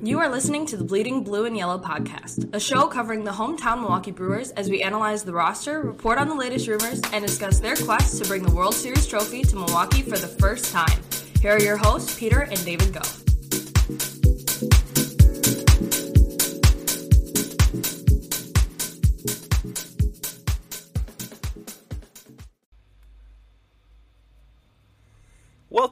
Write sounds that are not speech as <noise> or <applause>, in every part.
You are listening to the Bleeding Blue and Yellow podcast, a show covering the hometown Milwaukee Brewers as we analyze the roster, report on the latest rumors, and discuss their quest to bring the World Series trophy to Milwaukee for the first time. Here are your hosts, Peter and David Go.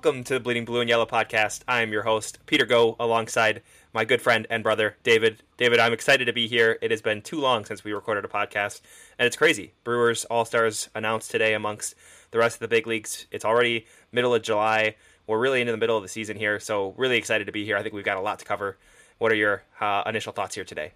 Welcome to the Bleeding Blue and Yellow podcast. I am your host, Peter Go, alongside my good friend and brother, David. David, I'm excited to be here. It has been too long since we recorded a podcast, and it's crazy. Brewers All Stars announced today amongst the rest of the big leagues. It's already middle of July. We're really into the middle of the season here, so really excited to be here. I think we've got a lot to cover. What are your uh, initial thoughts here today?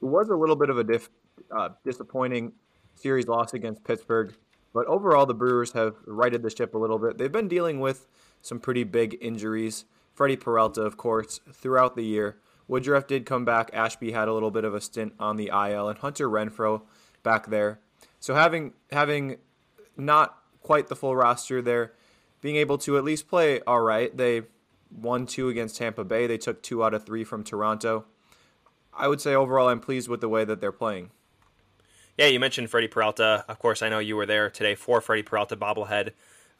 It was a little bit of a diff, uh, disappointing series loss against Pittsburgh. But overall, the Brewers have righted the ship a little bit. They've been dealing with some pretty big injuries. Freddie Peralta, of course, throughout the year. Woodruff did come back. Ashby had a little bit of a stint on the IL, and Hunter Renfroe back there. So having having not quite the full roster there, being able to at least play all right. They won two against Tampa Bay. They took two out of three from Toronto. I would say overall, I'm pleased with the way that they're playing. Yeah, you mentioned Freddie Peralta. Of course, I know you were there today for Freddie Peralta bobblehead.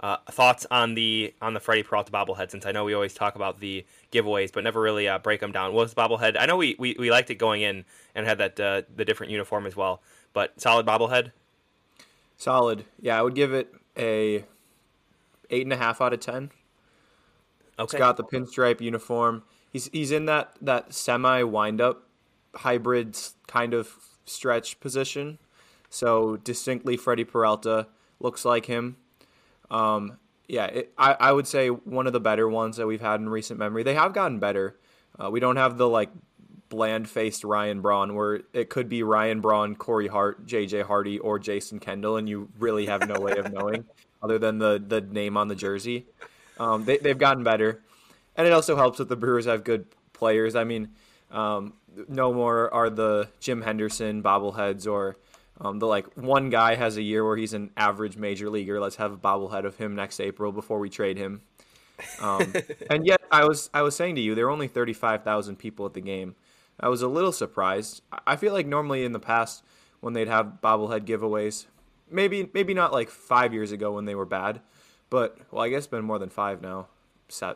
Uh, thoughts on the on the Freddie Peralta bobblehead? Since I know we always talk about the giveaways, but never really uh, break them down. What was the bobblehead? I know we, we, we liked it going in and had that uh, the different uniform as well. But solid bobblehead. Solid. Yeah, I would give it a eight and a half out of ten. Okay. It's got the pinstripe uniform. He's he's in that that semi windup hybrid kind of stretch position. So distinctly, Freddie Peralta looks like him. Um, yeah, it, I, I would say one of the better ones that we've had in recent memory. They have gotten better. Uh, we don't have the like bland faced Ryan Braun where it could be Ryan Braun, Corey Hart, JJ Hardy, or Jason Kendall, and you really have no way of knowing <laughs> other than the, the name on the jersey. Um, they, they've gotten better. And it also helps that the Brewers have good players. I mean, um, no more are the Jim Henderson bobbleheads or um, the like one guy has a year where he's an average major leaguer. Let's have a bobblehead of him next April before we trade him. Um, <laughs> and yet, I was I was saying to you, there are only thirty five thousand people at the game. I was a little surprised. I feel like normally in the past when they'd have bobblehead giveaways, maybe maybe not like five years ago when they were bad, but well, I guess it's been more than five now.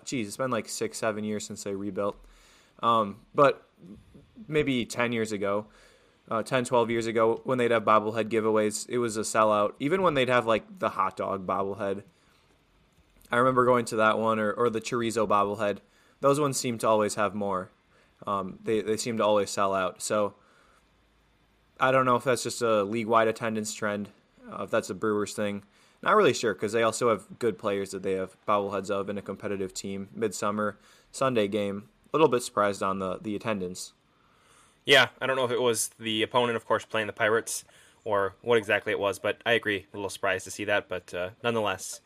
Geez, it's been like six, seven years since they rebuilt. Um, but maybe 10 years ago, uh, 10, 12 years ago, when they'd have bobblehead giveaways, it was a sellout. Even when they'd have like the hot dog bobblehead. I remember going to that one or, or the chorizo bobblehead. Those ones seem to always have more. Um, they, they seem to always sell out. So I don't know if that's just a league wide attendance trend, uh, if that's a Brewers thing. Not really sure because they also have good players that they have bobbleheads of in a competitive team. Midsummer Sunday game A little bit surprised on the the attendance. Yeah, I don't know if it was the opponent, of course, playing the Pirates or what exactly it was, but I agree. A little surprised to see that, but uh, nonetheless,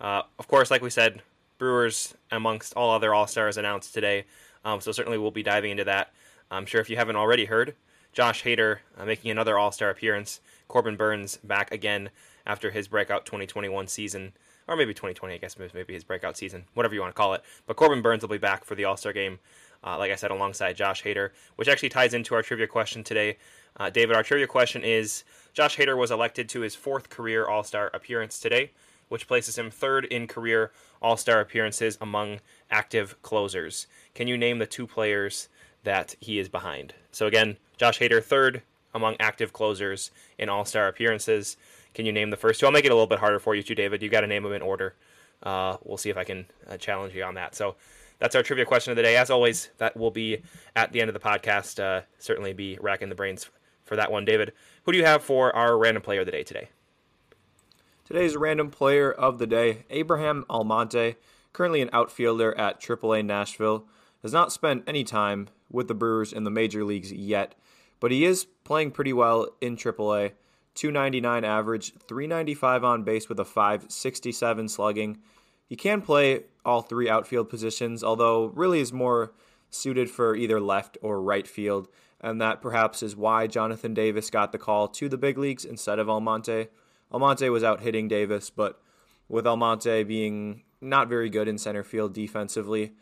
uh, of course, like we said, Brewers amongst all other All Stars announced today, um, so certainly we'll be diving into that. I'm sure if you haven't already heard, Josh Hader uh, making another All Star appearance, Corbin Burnes back again after his breakout 2021 season or maybe 2020, I guess maybe his breakout season, whatever you want to call it. But Corbin Burnes will be back for the All Star game, uh, like I said, alongside Josh Hader, which actually ties into our trivia question today. Uh, David, our trivia question is Josh Hader was elected to his fourth career All Star appearance today, which places him third in career All Star appearances among active closers. Can you name the two players that he is behind? So again, Josh Hader, third among active closers in All Star appearances. Can you name the first two? I'll make it a little bit harder for you too, David. You've got to name them in order. Uh, we'll see if I can uh, challenge you on that. So that's our trivia question of the day. As always, that will be at the end of the podcast. Uh, certainly be racking the brains for that one, David. Who do you have for our random player of the day today? Today's random player of the day, Abraham Almonte, currently an outfielder at AAA Nashville, has not spent any time with the Brewers in the major leagues yet, but he is playing pretty well in AAA. 299 average, 395 on base with a 567 slugging. He can play all three outfield positions, although really is more suited for either left or right field, and that perhaps is why Jonathan Davis got the call to the big leagues instead of Almonte. Almonte was out hitting Davis, but with Almonte being not very good in center field defensively,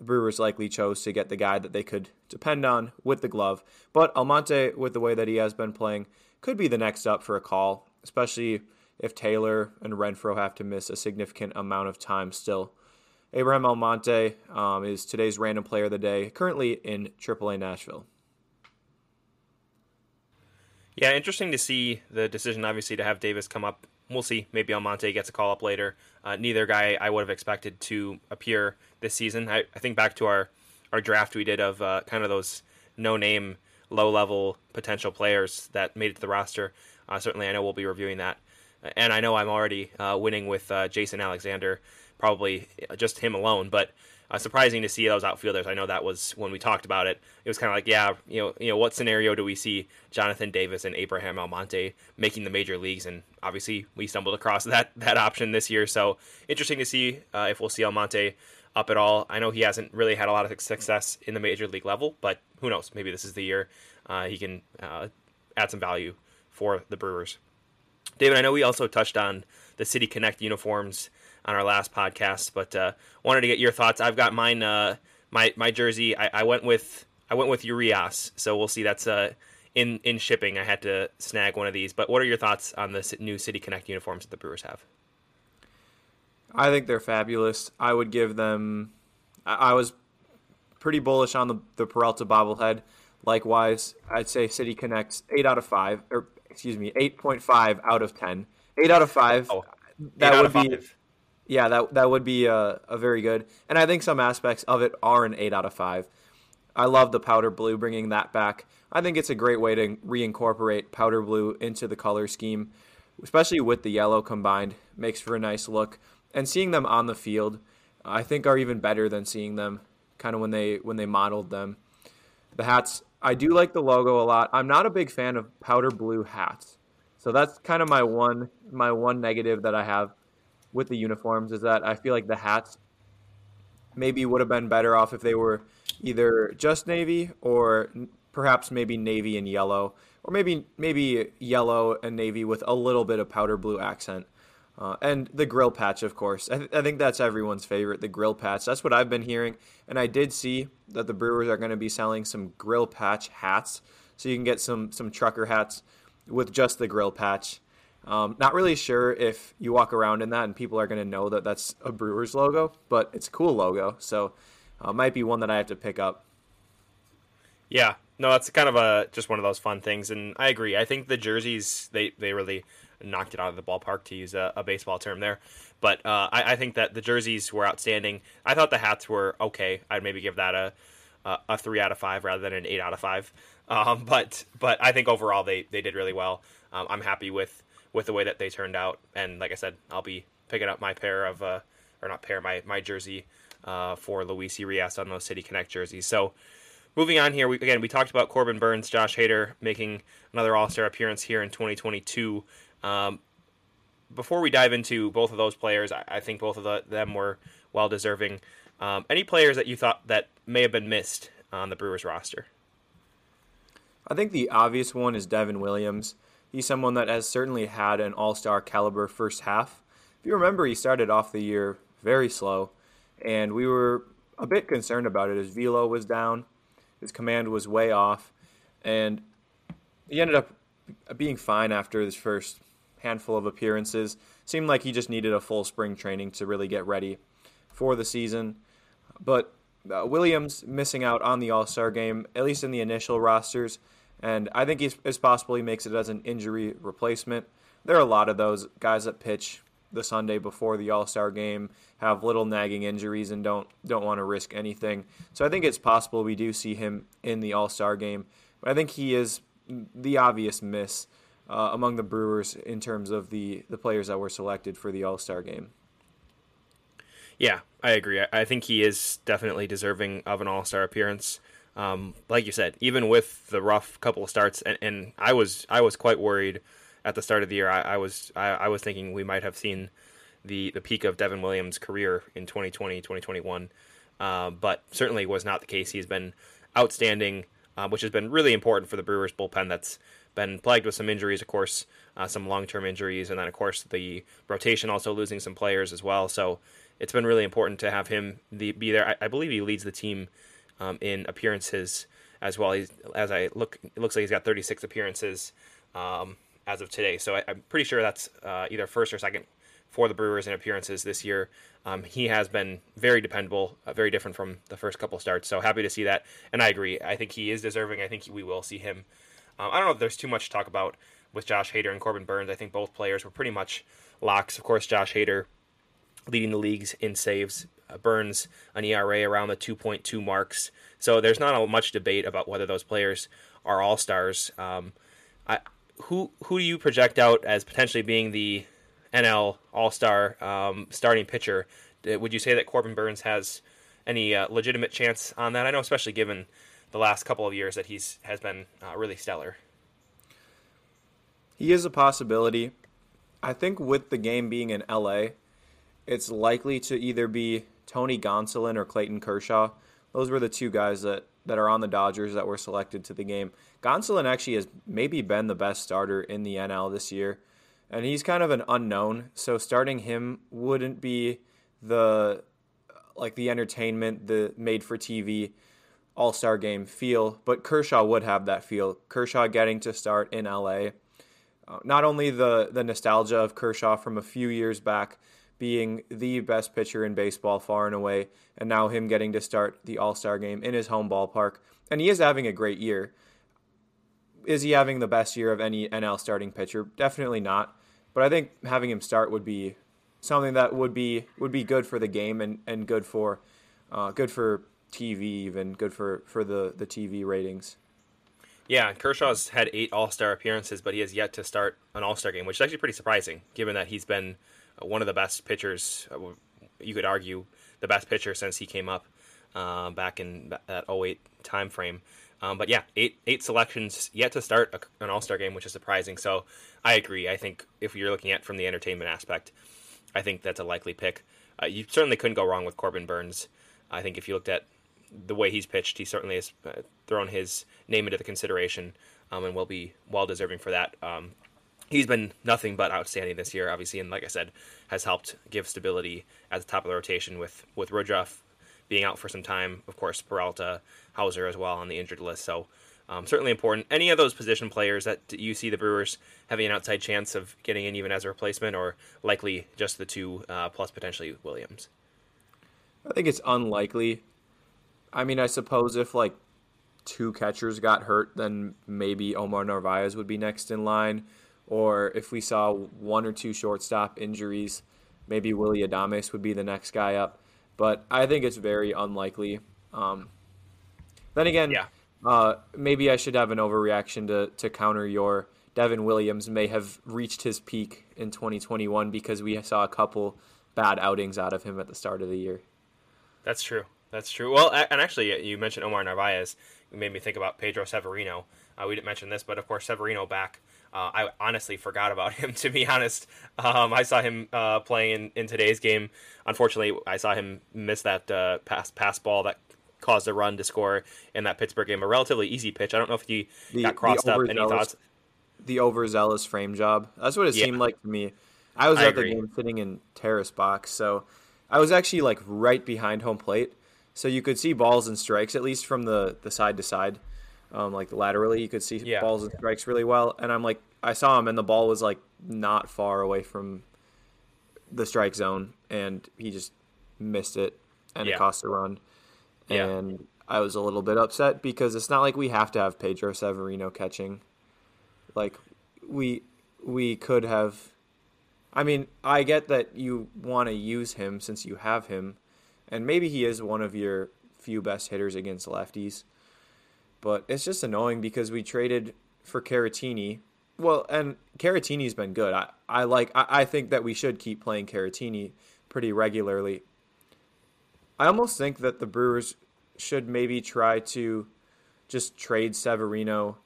Brewers likely chose to get the guy that they could depend on with the glove. But Almonte, with the way that he has been playing, could be the next up for a call, especially if Taylor and Renfroe have to miss a significant amount of time still. Abraham Almonte um, is today's random player of the day, currently in AAA Nashville. Yeah, interesting to see the decision, obviously, to have Davis come up. We'll see. Maybe Almonte gets a call up later. Uh, neither guy I would have expected to appear this season. I, I think back to our, our draft we did of uh, kind of those no name, low level potential players that made it to the roster. Uh, certainly, I know we'll be reviewing that. And I know I'm already uh, winning with uh, Jason Alexander probably just him alone. But uh, surprising to see those outfielders. I know that was when we talked about it. It was kind of like, yeah, you know, you know, what scenario do we see Jonathan Davis and Abraham Almonte making the major leagues? And obviously, we stumbled across <laughs> that that option this year. So interesting to see uh, if we'll see Almonte up at all. I know he hasn't really had a lot of success in the major league level, but who knows? Maybe this is the year uh, he can uh, add some value for the Brewers. David, I know we also touched on the City Connect uniforms on our last podcast, but uh, wanted to get your thoughts. I've got mine, uh, my my jersey. I, I, went with I went with Urias, so we'll see. That's uh, in in shipping. I had to snag one of these. But what are your thoughts on the new City Connect uniforms that the Brewers have? I think they're fabulous. I would give them. I, was pretty bullish on the the Peralta bobblehead. Likewise, I'd say City Connects eight out of five, or excuse me, eight point five out of ten. Eight out of five. Oh, that would be yeah, that that would be a, a very good. And I think some aspects of it are an eight out of five. I love the powder blue, bringing that back. I think it's a great way to reincorporate powder blue into the color scheme, especially with the yellow combined. Makes for a nice look. And seeing them on the field, I think are even better than seeing them kind of when they when they modeled them. The hats, I do like the logo a lot. I'm not a big fan of powder blue hats. So that's kind of my one my one negative that I have with the uniforms is that I feel like the hats maybe would have been better off if they were either just navy or perhaps maybe navy and yellow or maybe maybe yellow and navy with a little bit of powder blue accent. Uh, and the grill patch, of course. I, th- I, think that's everyone's favorite, the grill patch. That's what I've been hearing. And I did see that the Brewers are going to be selling some grill patch hats. So you can get some, some trucker hats with just the grill patch. Um, not really sure if you walk around in that and people are going to know that that's a Brewers logo, but it's a cool logo, so uh, might be one that I have to pick up. Yeah, no, that's kind of a just one of those fun things, and I agree. I think the jerseys they they really knocked it out of the ballpark to use a, a baseball term there, but uh, I, I, think that the jerseys were outstanding. I thought the hats were okay. I'd maybe give that a a, a three out of five rather than an eight out of five. Um, <laughs> but but I think overall they they did really well. Um, I'm happy with with the way that they turned out. And like I said, I'll be picking up my pair of, uh, or not pair, my, my jersey uh, for Luis Urias on those City Connect jerseys. So moving on here, we, again, we talked about Corbin Burnes, Josh Hader making another All Star appearance here in 2022. Um, before we dive into both of those players, I, I think both of the, them were well deserving. Um, any players that you thought that may have been missed on the Brewers roster? I think the obvious one is Devin Williams. He's someone that has certainly had an all star caliber first half. If you remember, he started off the year very slow, and we were a bit concerned about it. His velo was down, his command was way off, and he ended up being fine after his first handful of appearances. Seemed like he just needed a full spring training to really get ready for the season. But uh, Williams missing out on the All Star game, at least in the initial rosters, and I think it's possible he makes it as an injury replacement. There are a lot of those guys that pitch the Sunday before the All Star game have little nagging injuries and don't don't want to risk anything. So I think it's possible we do see him in the All Star game. But I think he is the obvious miss uh, among the Brewers in terms of the the players that were selected for the All Star game. Yeah, I agree. I think he is definitely deserving of an All Star appearance. Um, like you said, even with the rough couple of starts, and, and I was I was quite worried at the start of the year. I, I was I, I, was thinking we might have seen the the peak of Devin Williams' career in 2020, 2021, uh, but certainly was not the case. He's been outstanding, uh, which has been really important for the Brewers bullpen. That's been plagued with some injuries, of course, uh, some long term injuries, and then of course the rotation also losing some players as well. So it's been really important to have him the, be there. I, I, believe he leads the team um, in appearances as well. He's as I look, it looks like he's got 36 appearances um, as of today. So I, am pretty sure that's uh, either first or second for the Brewers in appearances this year. Um, he has been very dependable, uh, very different from the first couple starts. So happy to see that. And I agree. I think he is deserving. I think we will see him. Um, I don't know if there's too much to talk about with Josh Hader and Corbin Burnes. I think both players were pretty much locks. Of course, Josh Hader leading the leagues in saves. Uh, Burnes an ERA around the 2.2 marks. So there's not much debate about whether those players are all stars. Um, I, who who do you project out as potentially being the NL All Star um, starting pitcher? Would you say that Corbin Burns has any uh, legitimate chance on that? I know, especially given the last couple of years that he's has been uh, really stellar. He is a possibility. I think with the game being in LA, it's likely to either be Tony Gonsolin or Clayton Kershaw. Those were the two guys that, that are on the Dodgers that were selected to the game. Gonsolin actually has maybe been the best starter in the NL this year, and he's kind of an unknown. So starting him wouldn't be the like the entertainment, the made for TV All Star game feel, but Kershaw would have that feel. Kershaw getting to start in LA, uh, not only the the nostalgia of Kershaw from a few years back being the best pitcher in baseball far and away, and now him getting to start the All Star game in his home ballpark, and he is having a great year. Is he having the best year of any NL starting pitcher? Definitely not. But I think having him start would be something that would be would be good for the game and, and good for uh, good for TV even good for, for the, the TV ratings. Yeah, Kershaw's had eight All Star appearances, but he has yet to start an All Star game, which is actually pretty surprising, given that he's been uh, one of the best pitchers. Uh, you could argue the best pitcher since he came up uh, back in that 08 time frame. Um, but yeah, eight eight selections yet to start a, an All Star game, which is surprising. So I agree. I think if you're looking at from the entertainment aspect, I think that's a likely pick. Uh, you certainly couldn't go wrong with Corbin Burnes. I think if you looked at the way he's pitched, he certainly has uh, thrown his name into the consideration um, and will be well deserving for that. Um, he's been nothing but outstanding this year, obviously, and like I said, has helped give stability at the top of the rotation with with Woodruff being out for some time. Of course, Peralta, Houser as well on the injured list. So um, certainly important. Any of those position players that you see the Brewers having an outside chance of getting in even as a replacement, or likely just the two uh, plus potentially Williams? I think it's unlikely. I mean, I suppose if like two catchers got hurt, then maybe Omar Narvaez would be next in line. Or if we saw one or two shortstop injuries, maybe Willie Adames would be the next guy up. But I think it's very unlikely. Um, then again, yeah. uh, maybe I should have an overreaction to, to counter your Devin Williams may have reached his peak in 2021 because we saw a couple bad outings out of him at the start of the year. That's true. That's true. Well, and actually, you mentioned Omar Narvaez. It made me think about Pedro Severino. Uh, we didn't mention this, but of course, Severino back. Uh, I honestly forgot about <laughs> him, to be honest. Um, I saw him uh, playing in, in, today's game. Unfortunately, I saw him miss that uh, pass pass ball that caused a run to score in that Pittsburgh game. A relatively easy pitch. I don't know if he the, got crossed up. Any thoughts? The overzealous frame job. That's what it yeah. seemed like to me. I was I at agree. the game sitting in terrace box, so I was actually like right behind home plate so you could see balls and strikes at least from the the side to side, um, like laterally. You could see yeah. balls and strikes really well. And I'm like, I saw him, and the ball was like not far away from the strike zone, and he just missed it, and yeah. it cost a run. And yeah. I was a little bit upset because it's not like we have to have Pedro Severino catching. Like we we could have. I mean, I get that you want to use him since you have him, and maybe he is one of your few best hitters against lefties. But it's just annoying because we traded for Caratini. Well, and Caratini's been good. I, I like I, I think that we should keep playing Caratini pretty regularly. I almost think that the Brewers should maybe try to just trade Severino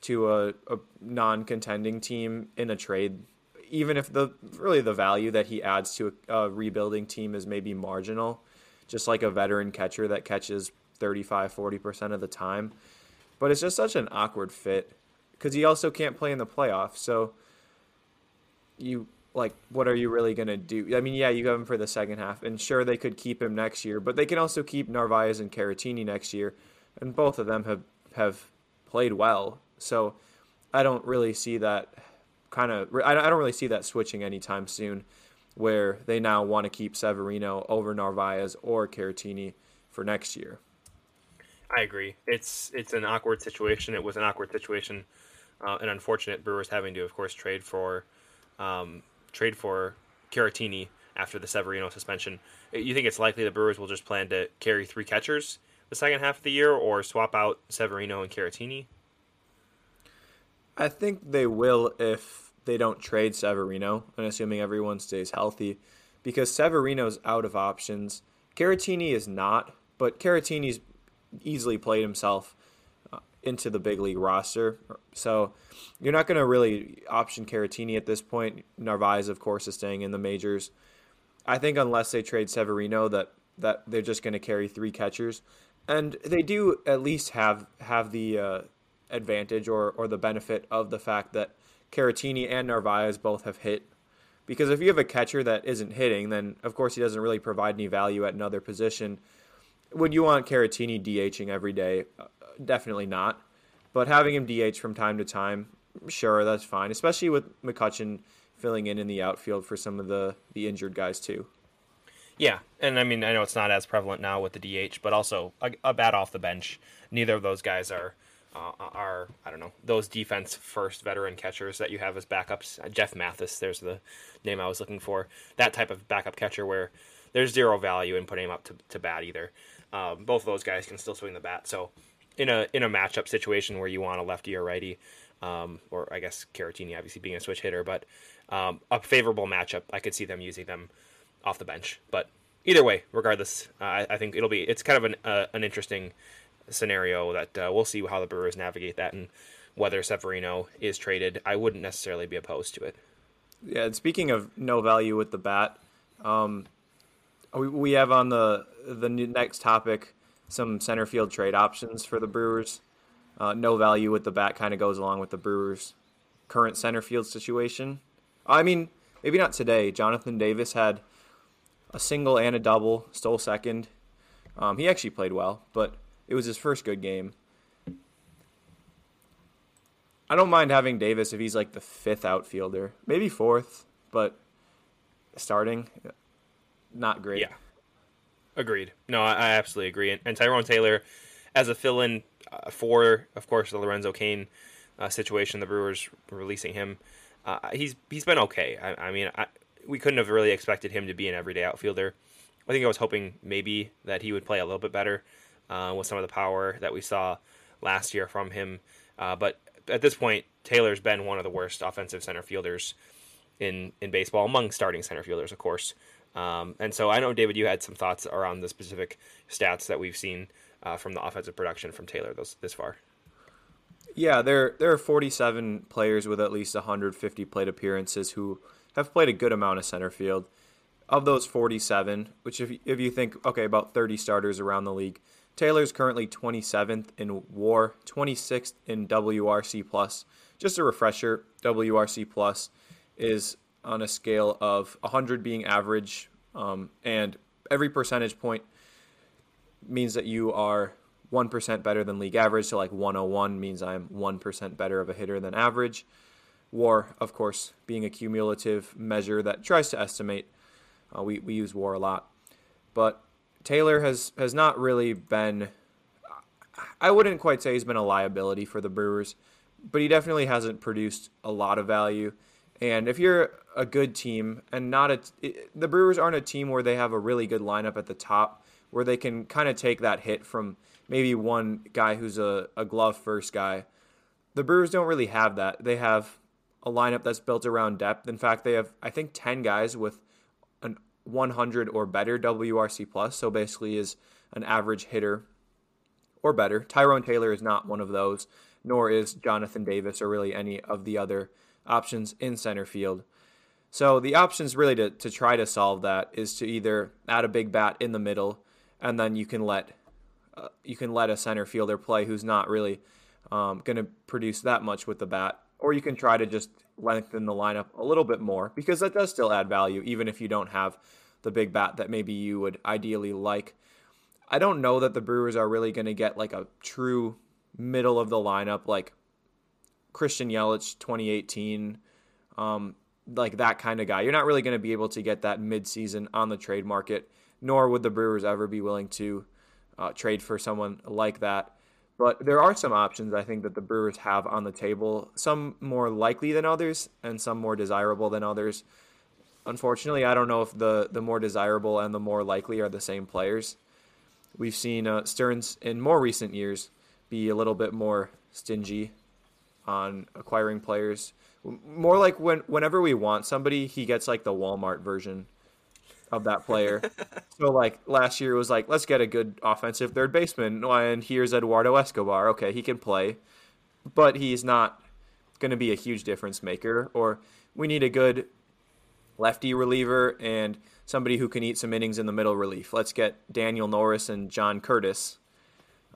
to a, a non-contending team in a trade even if the really the value that he adds to a, a, rebuilding team is maybe marginal just like a veteran catcher that catches 35 40% of the time but it's just such an awkward fit because he also can't play in the playoffs. So you like, what are you really gonna do? I mean, yeah, you have him for the second half, and sure they could keep him next year, but they can also keep Narvaez and Caratini next year, and both of them have have played well. So I don't really see that kind of. I don't really see that switching anytime soon, where they now want to keep Severino over Narvaez or Caratini for next year. I agree. It's it's an awkward situation. It was an awkward situation, uh, an unfortunate Brewers having to, of course, trade for um, trade for Caratini after the Severino suspension. You think it's likely the Brewers will just plan to carry three catchers the second half of the year, or swap out Severino and Caratini? I think they will if they don't trade Severino, and assuming everyone stays healthy, because Severino's out of options. Caratini is not, but Caratini's easily played himself uh, into the big league roster. So you're not going to really option Caratini at this point. Narvaez, of course, is staying in the majors. I think unless they trade Severino, that that they're just going to carry three catchers, and they do at least have have the uh, advantage or or the benefit of the fact that Caratini and Narvaez both have hit. Because if you have a catcher that isn't hitting, then of course he doesn't really provide any value at another position. Would you want Caratini DHing every day? Uh, definitely not. But having him DH from time to time, sure, that's fine. Especially with McCutchen filling in in the outfield for some of the the injured guys too. Yeah, and I mean I know it's not as prevalent now with the DH, but also a, a bat off the bench. Neither of those guys are uh, are I don't know those defense first veteran catchers that you have as backups. Uh, Jeff Mathis, there's the name I was looking for. That type of backup catcher where there's zero value in putting him up to, to bat either. Um, both of those guys can still swing the bat. So in a in a matchup situation where you want a lefty or righty, um, or I guess Caratini obviously being a switch hitter, but um, a favorable matchup, I could see them using them off the bench. But either way, regardless, uh, I, I, think it'll be it's kind of an uh, an interesting scenario that uh, we'll see how the Brewers navigate that and whether Severino is traded. I wouldn't necessarily be opposed to it. Yeah, and speaking of no value with the bat, um, we, we have on the the next topic some center field trade options for the Brewers. Uh, no value with the bat kind of goes along with the Brewers' current center field situation. I mean, maybe not today. Jonathan Davis had a single and a double, stole second. Um, he actually played well, but it was his first good game. I don't mind having Davis if he's like the fifth outfielder, maybe fourth, but starting, not great. Yeah. Agreed. No, I, I absolutely agree. And, and, Tyrone Taylor, as a fill-in uh, for, of course, the Lorenzo Cain uh, situation, the Brewers releasing him, uh, he's he's been okay. I, I mean, I, we couldn't have really expected him to be an everyday outfielder. I think I was hoping maybe that he would play a little bit better uh, with some of the power that we saw last year from him. Uh, but at this point, Taylor's been one of the worst offensive center fielders in in baseball among starting center fielders, of course. Um, and so I know, David, you had some thoughts around the specific stats that we've seen uh, from the offensive production from Taylor this, this far. Yeah, there there are 47 players with at least 150 plate appearances who have played a good amount of center field. Of those 47, which if if you think okay, about 30 starters around the league, Taylor's currently 27th in WAR, 26th in WRC plus. Just a refresher, WRC plus is on a scale of 100 being average, um, and every percentage point means that you are 1% better than league average. So, like 101 means I'm 1% better of a hitter than average. WAR, of course, being a cumulative measure that tries to estimate. Uh, we, we use WAR a lot. But Taylor has, has not really been, I wouldn't quite say he's been a liability for the Brewers, but he definitely hasn't produced a lot of value. And if you're a good team and not a, it, the Brewers aren't a team where they have a really good lineup at the top where they can kind of take that hit from maybe one guy who's a, a glove first guy. The Brewers don't really have that. They have a lineup that's built around depth. In fact, they have I think 10 guys with 100 or better WRC plus, so basically is an average hitter or better. Tyrone Taylor is not one of those, nor is Jonathan Davis or really any of the other options in center field. So the options really to, to try to solve that is to either add a big bat in the middle, and then you can let uh, you can let a center fielder play who's not really um, going to produce that much with the bat. Or you can try to just lengthen the lineup a little bit more because that does still add value, even if you don't have the big bat that maybe you would ideally like. I don't know that the Brewers are really going to get like a true middle of the lineup like Christian Yelich 2018, um, like that kind of guy. You're not really going to be able to get that midseason on the trade market, nor would the Brewers ever be willing to uh, trade for someone like that. But there are some options I think that the Brewers have on the table, some more likely than others, and some more desirable than others. Unfortunately, I don't know if the, the more desirable and the more likely are the same players. We've seen uh, Stearns in more recent years be a little bit more stingy on acquiring players. More like when whenever we want somebody, he gets like the Walmart version of that player. so like last year was like let's get a good offensive third baseman, and here's Eduardo Escobar. Okay, he can play, but he's not going to be a huge difference maker. Or we need a good lefty reliever and somebody who can eat some innings in the middle relief. Let's get Daniel Norris and John Curtis,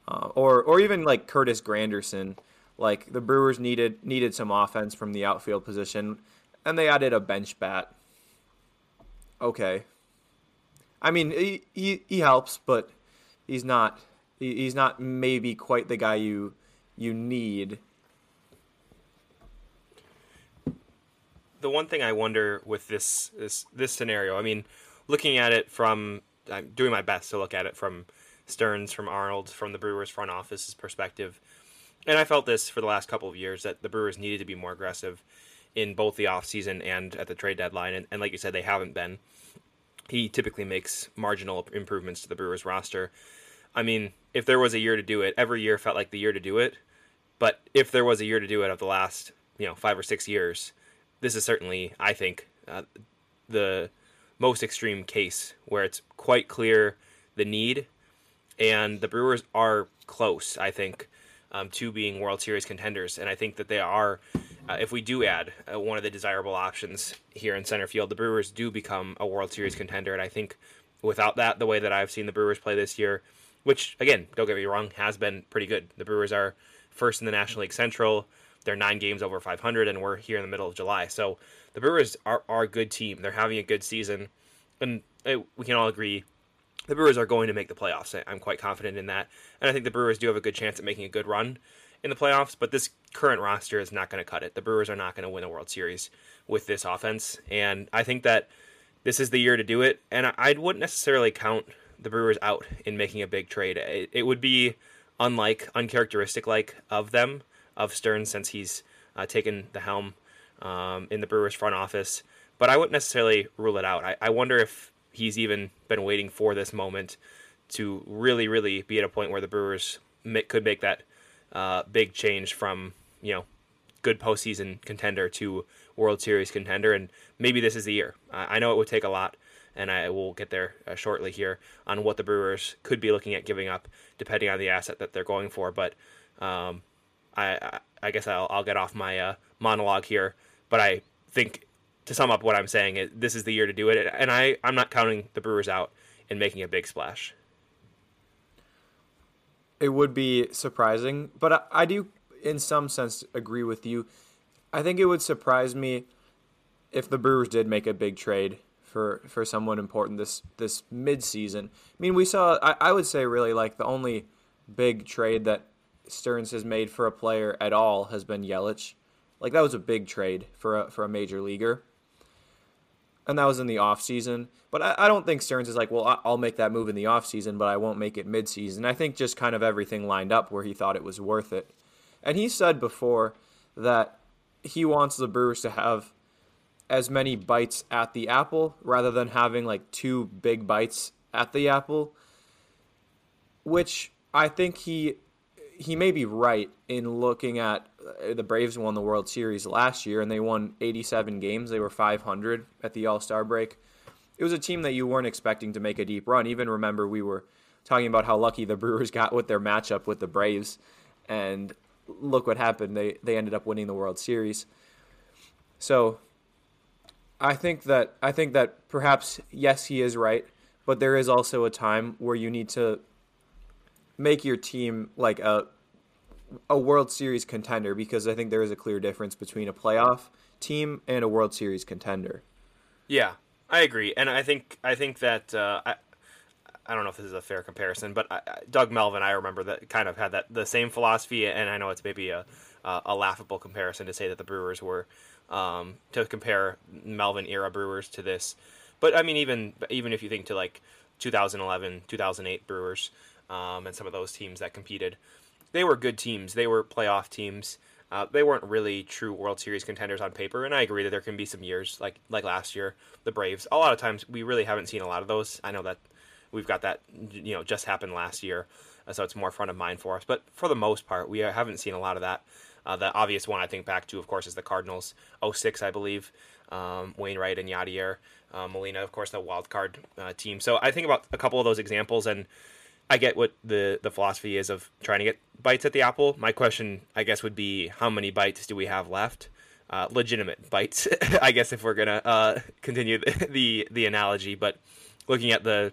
uh, or or even like Curtis Granderson. Like the Brewers needed needed some offense from the outfield position, and they added a bench bat. Okay, I mean, he, he, he helps, but he's not he's not maybe quite the guy you you need. The one thing I wonder with this this this scenario, I mean, looking at it from I'm doing my best to look at it from Stearns, from Arnold, from the Brewers front office's perspective. And I felt this for the last couple of years that the Brewers needed to be more aggressive in both the offseason and at the trade deadline. And, and like you said, they haven't been he typically makes marginal improvements to the Brewers roster. I mean, if there was a year to do it, every year felt like the year to do it. But if there was a year to do it of the last, you know, five or six years, this is certainly, I think, uh, the most extreme case where it's quite clear the need, and the Brewers are close. I think um, to being World Series contenders, and I think that they are uh, if we do add uh, one of the desirable options here in center field, the Brewers do become a World Series contender. And I think without that, the way that I've seen the Brewers play this year, which again, don't get me wrong, has been pretty good. The Brewers are first in the National League Central. They're nine games over 500, and we're here in the middle of July. So the Brewers are, are a good team. They're having a good season, and it, uh, we can all agree the Brewers are going to make the playoffs. I'm quite confident in that, and I think the Brewers do have a good chance at making a good run in the playoffs, but this current roster is not going to cut it. The Brewers are not going to win a World Series with this offense, and I think that this is the year to do it. And I, wouldn't necessarily count the Brewers out in making a big trade. It, it would be unlike, uncharacteristic like of them, of Stern, since he's uh, taken the helm um, in the Brewers front office. But I wouldn't necessarily rule it out. I, I wonder if he's even been waiting for this moment to really, really be at a point where the Brewers could make that uh, big change from you know good postseason contender to World Series contender, and maybe this is the year. I, know it would take a lot, and I will get there uh, shortly here on what the Brewers could be looking at giving up, depending on the asset that they're going for. But um, I, I, guess I'll, I'll get off my uh, monologue here. But I think to sum up what I'm saying, is this is the year to do it, and I I'm not counting the Brewers out in making a big splash it would be surprising, but I, I do, in some sense, agree with you. I think it would surprise me if the Brewers did make a big trade for for someone important this this mid season. I mean, we saw. I, I would say really like the only big trade that Stearns has made for a player at all has been Yelich. Like that was a big trade for a for a major leaguer and that was in the off season. But I, I, don't think Stearns is like, well, I'll make that move in the off season, but I won't make it mid season. I think just kind of everything lined up where he thought it was worth it. And he said before that he wants the Brewers to have as many bites at the apple rather than having like two big bites at the apple, which I think he he may be right in looking at uh, the Braves won the World Series last year and they won 87 games. They were 500 at the All Star break. It was a team that you weren't expecting to make a deep run. Even remember, we were talking about how lucky the <laughs> Brewers got with their matchup with the Braves, and look what happened. They they ended up winning the World Series. So, I think that I think that perhaps yes, he is right, but there is also a time where you need to make your team like a a World Series contender because I think there is a clear difference between a playoff team and a World Series contender. Yeah, I agree, and I think I think that uh, I, I don't know if this is a fair comparison, but I, Doug Melvin, I remember that kind of had that the same philosophy, and I know it's maybe a a laughable comparison to say that the Brewers were um, to compare Melvin era Brewers to this, but I mean even even if you think to like 2011, 2008 Brewers, um, and some of those teams that competed, they were good teams. They were playoff teams. Uh, they weren't really true World Series contenders on paper, and I agree that there can be some years like like last year, the Braves. A lot of times we really haven't seen a lot of those. I know that we've got that you know just happened last year, uh, so it's more front of mind for us. But for the most part, we haven't seen a lot of that. Uh, the obvious one I think back to, of course, is the Cardinals 06, I believe. Um, Wainwright and Yadier, uh, Molina, of course, the wild card uh, team. So I think about a couple of those examples, and I get what the the philosophy is of trying to get bites at the apple. My question, I guess, would be how many bites do we have left? Uh, legitimate bites, <laughs> I guess, if we're gonna uh, continue the, <laughs> the, the analogy. But looking at the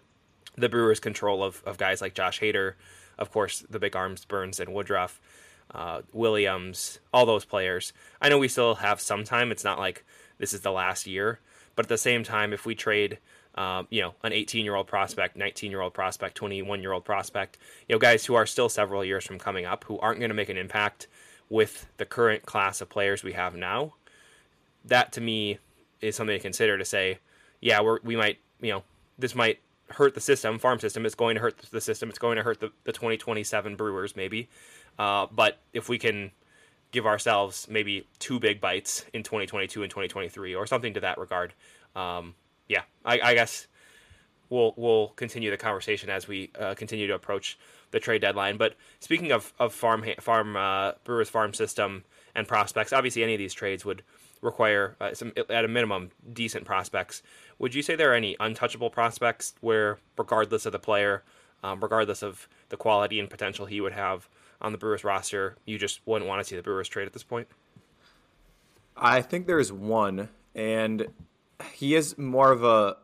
the Brewers' control of, of guys like Josh Hader, of course, the big arms Burnes and Woodruff, uh, Williams, all those players. I know we still have some time. It's not like this is the last year, but at the same time, if we trade um, you know, an 18 year old prospect, 19 year old prospect, 21 year old prospect, you know, guys who are still several years from coming up who aren't going to make an impact with the current class of players we have now. That to me is something to consider to say, yeah, we're, we might, you know, this might hurt the system, farm system. It's going to hurt the system. It's going to hurt the, the 2027 Brewers, maybe. Uh, but if we can give ourselves maybe two big bites in 2022 and 2023 or something to that regard, um, yeah, I, I, guess we'll we'll continue the conversation as we uh, continue to approach the trade deadline. But speaking of of farm farm uh, Brewers farm system and prospects, obviously any of these trades would require uh, some at a minimum decent prospects. Would you say there are any untouchable prospects where, regardless of the player, um, regardless of the quality and potential he would have on the Brewers roster, you just wouldn't want to see the Brewers trade at this point? I think there is one, and he is more of a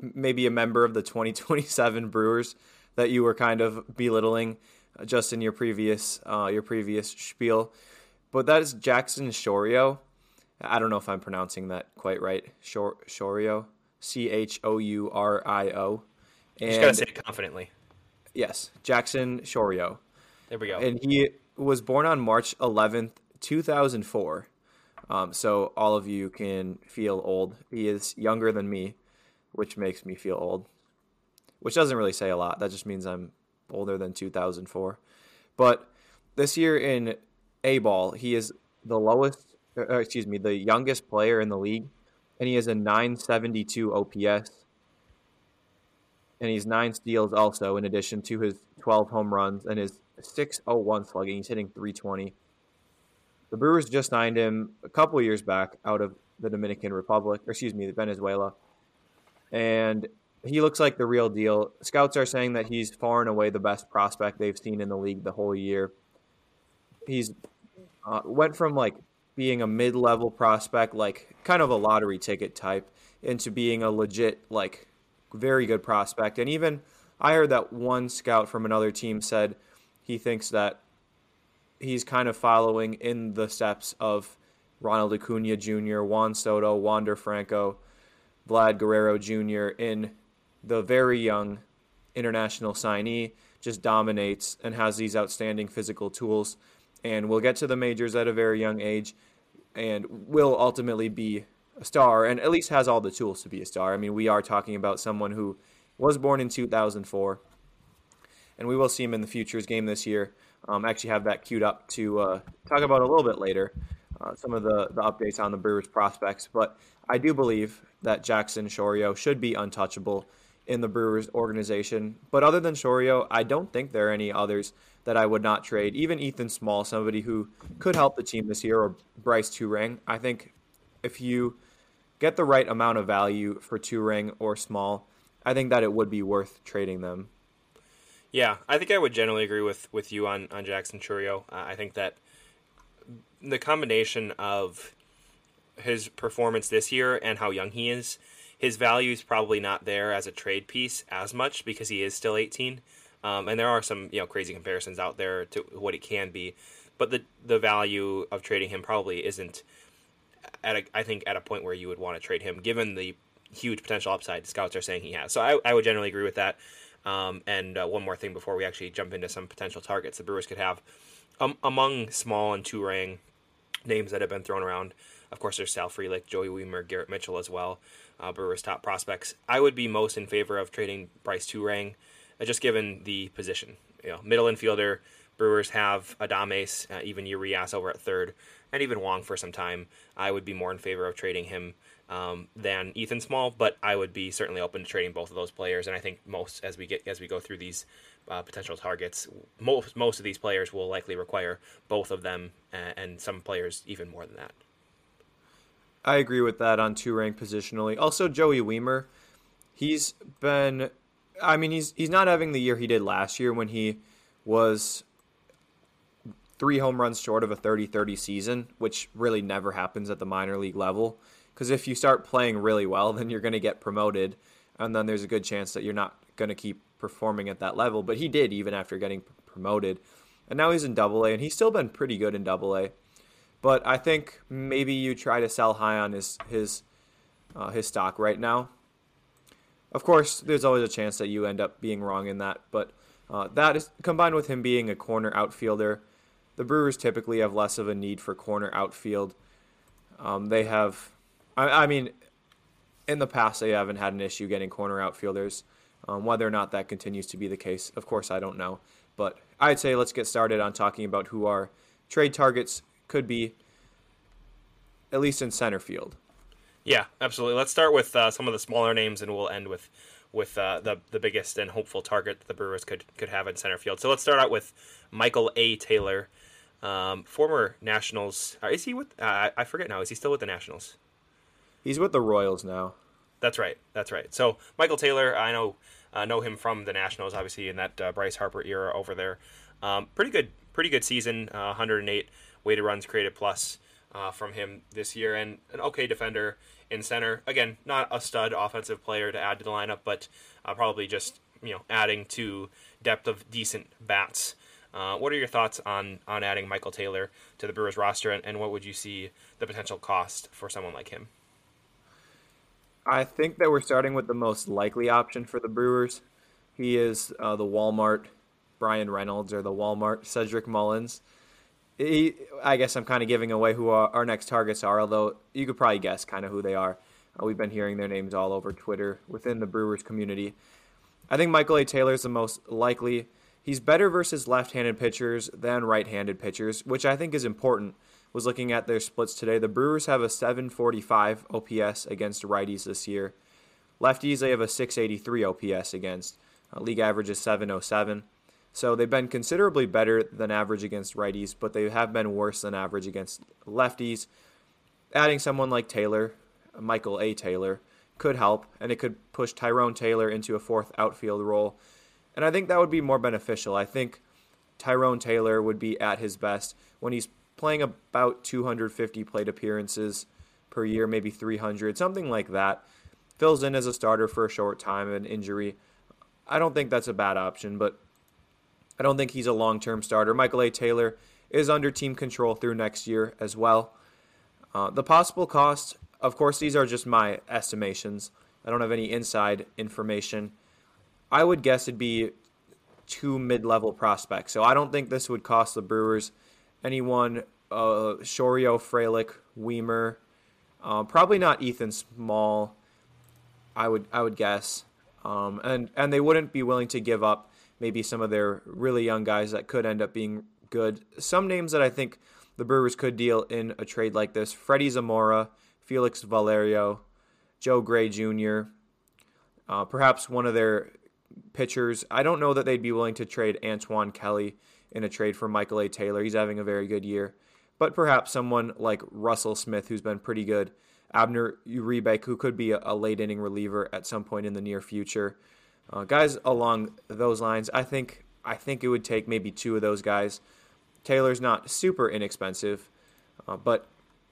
maybe a member of the 2027 <laughs> Brewers that you were kind of belittling uh, just in your previous uh, your previous spiel. But that is Jackson Chourio. I don't know if I'm pronouncing that quite right. Chourio, C H O U R I O. You just gotta say it confidently. Yes, Jackson Chourio. There we go. And he was born on March 11th, 2004. Um, so all of you can feel old. He is younger than me, which makes me feel old. Which doesn't really say a lot. That just means I'm older than 2004. But this year in A ball, he is the lowest, uh, uh, excuse me, the youngest player in the league, and he has a 972 OPS. And he's nine steals also, in addition to his 12 home runs and his 601 slugging. He's hitting 320 the Brewers just signed him a couple years back out of the Dominican Republic, or excuse me, the Venezuela, and he looks like the real deal. Scouts are saying that he's far and away the best prospect they've seen in the league the whole year. He's uh, went from like being a mid-level prospect, like kind of a lottery ticket type, into being a legit, like very good prospect. And even I heard that one scout from another team said he thinks that he's kind of following in the steps of Ronald Acuna Jr., Juan Soto, Wander Franco, Vlad Guerrero Jr. in the very young international signee, just dominates and has these outstanding physical tools and will get to the majors at a very young age and will ultimately be a star and at least has all the tools to be a star. I mean, we are talking about someone who was born in 2004 and we will see him in the futures game this year. Um, actually have that queued up to uh, talk about a little bit later, uh, some of the, the updates on the Brewers prospects. But I do believe that Jackson Chourio should be untouchable in the Brewers organization. But other than Chourio, I don't think there are any others that I would not trade. Even Ethan Small, somebody who could help the team this year, or Brice Turang. I think if you get the right amount of value for Turang or Small, I think that it would be worth trading them. Yeah, I think I would generally agree with, with you on, on Jackson Chourio. Uh, I think that the combination of his performance this year and how young he is, his value is probably not there as a trade piece as much because he is still 18. Um, and there are some you know crazy comparisons out there to what he can be. but the the value of trading him probably isn't at a, I think at a point where you would want to trade him, given the huge potential upside scouts are saying he has. So I, I would generally agree with that. Um, and uh, one more thing before we actually jump into some potential targets the Brewers could have um, among small and Turang names that have been thrown around. Of course, there's Sal Frelick, Joey Wiemer, Garrett Mitchell as well. Uh, Brewers' top prospects. I would be most in favor of trading Brice Turang, uh, just given the position. You know, middle infielder. Brewers have Adames, uh, even Urias over at third, and even Wong for some time. I would be more in favor of trading him um, than Ethan Small, but I would be certainly open to trading both of those players. And I think most as we get as we go through these uh, potential targets, most most of these players will likely require both of them, uh, and some players even more than that. I agree with that on Turang positionally. Also, Joey Wiemer, he's been, I mean, he's he's not having the year he did last year when he was three home runs short of a 30-30 season, which really never happens at the minor league level. Because if you start playing really well, <laughs> then you're going to get promoted, and then there's a good chance that you're not going to keep performing at that level. But he did even after getting promoted, and now he's in Double A, and he's still been pretty good in Double A. But I think maybe you try to sell high on his his uh, his stock right now. Of course, there's always a chance that you end up being wrong in that, but uh, that is combined with him being a corner outfielder. The Brewers typically have less of a need for corner outfield. Um, they have, I, I, mean, in the past they haven't had an issue getting corner outfielders. Um, whether or not that continues to be the case, of course, I don't know. But I'd say let's get started on talking about who our trade targets could be, at least in center field. Yeah, absolutely. Let's start with uh, some of the smaller names, and we'll end with with uh, the the biggest and hopeful target the Brewers could could have in center field. So let's start out with Michael A. Taylor, um, former Nationals. Uh, is he with? Uh, I forget now. Is he still with the Nationals? He's with the Royals now. That's right. That's right. So Michael Taylor, I know uh, know him from the Nationals, obviously in that uh, Bryce Harper era over there. Um, pretty good, pretty good season. 108 weighted runs created plus from him this year, and an okay defender in center. Again, not a stud offensive player to add to the lineup, but uh, probably just you know adding to depth of decent bats. Uh, what are your thoughts on on adding Michael Taylor to the Brewers roster, and, and what would you see the potential cost for someone like him? I think that we're starting with the most likely option for the Brewers. He is uh, the Walmart Bryan Reynolds or the Walmart Cedric Mullins. He, I guess I'm kind of giving away who our, our, next targets are, although you could probably guess kind of who they are. Uh, we've been hearing their names all over Twitter within the Brewers community. I think Michael A. Taylor is the most likely. He's better versus left-handed pitchers than right-handed pitchers, which I think is important. Was looking at their splits today. The Brewers have a 745 OPS against righties this year. Lefties they have a 683 OPS against. Uh, league average is 707. So they've been considerably better than average against righties, but they have been worse than average against lefties. Adding someone like Taylor, Michael A. Taylor, could help, and it could push Tyrone Taylor into a fourth outfield role. And I think that would be more beneficial. I think Tyrone Taylor would be at his best when he's playing about 250 plate appearances per year, maybe 300, something like that. Fills in as a starter for a short time an injury. I don't think that's a bad option, but I don't think he's a long term starter. Michael A. Taylor is under team control through next year as well. Uh, the possible cost, of course, these are just my estimations. I don't have any inside information. I would guess it'd be two mid level prospects. So I don't think this would cost the Brewers anyone. Uh, Chourio, Frelick, Wiemer, uh, probably not Ethan Small. I would I would guess, um, and and they wouldn't be willing to give up maybe some of their really young guys that could end up being good. Some names that I think the Brewers could deal in a trade like this Freddy Zamora, Felix Valerio, Joe Gray Jr., uh, perhaps one of their pitchers. I don't know that they'd be willing to trade Antoine Kelly in a trade for Michael A. Taylor. He's having a very good year. But perhaps someone like Russell Smith, who's been pretty good. Abner Uribe, who could be a late inning reliever at some point in the near future. Uh, guys along those lines, I think I think it would take maybe two of those guys. Taylor's not super inexpensive, uh, but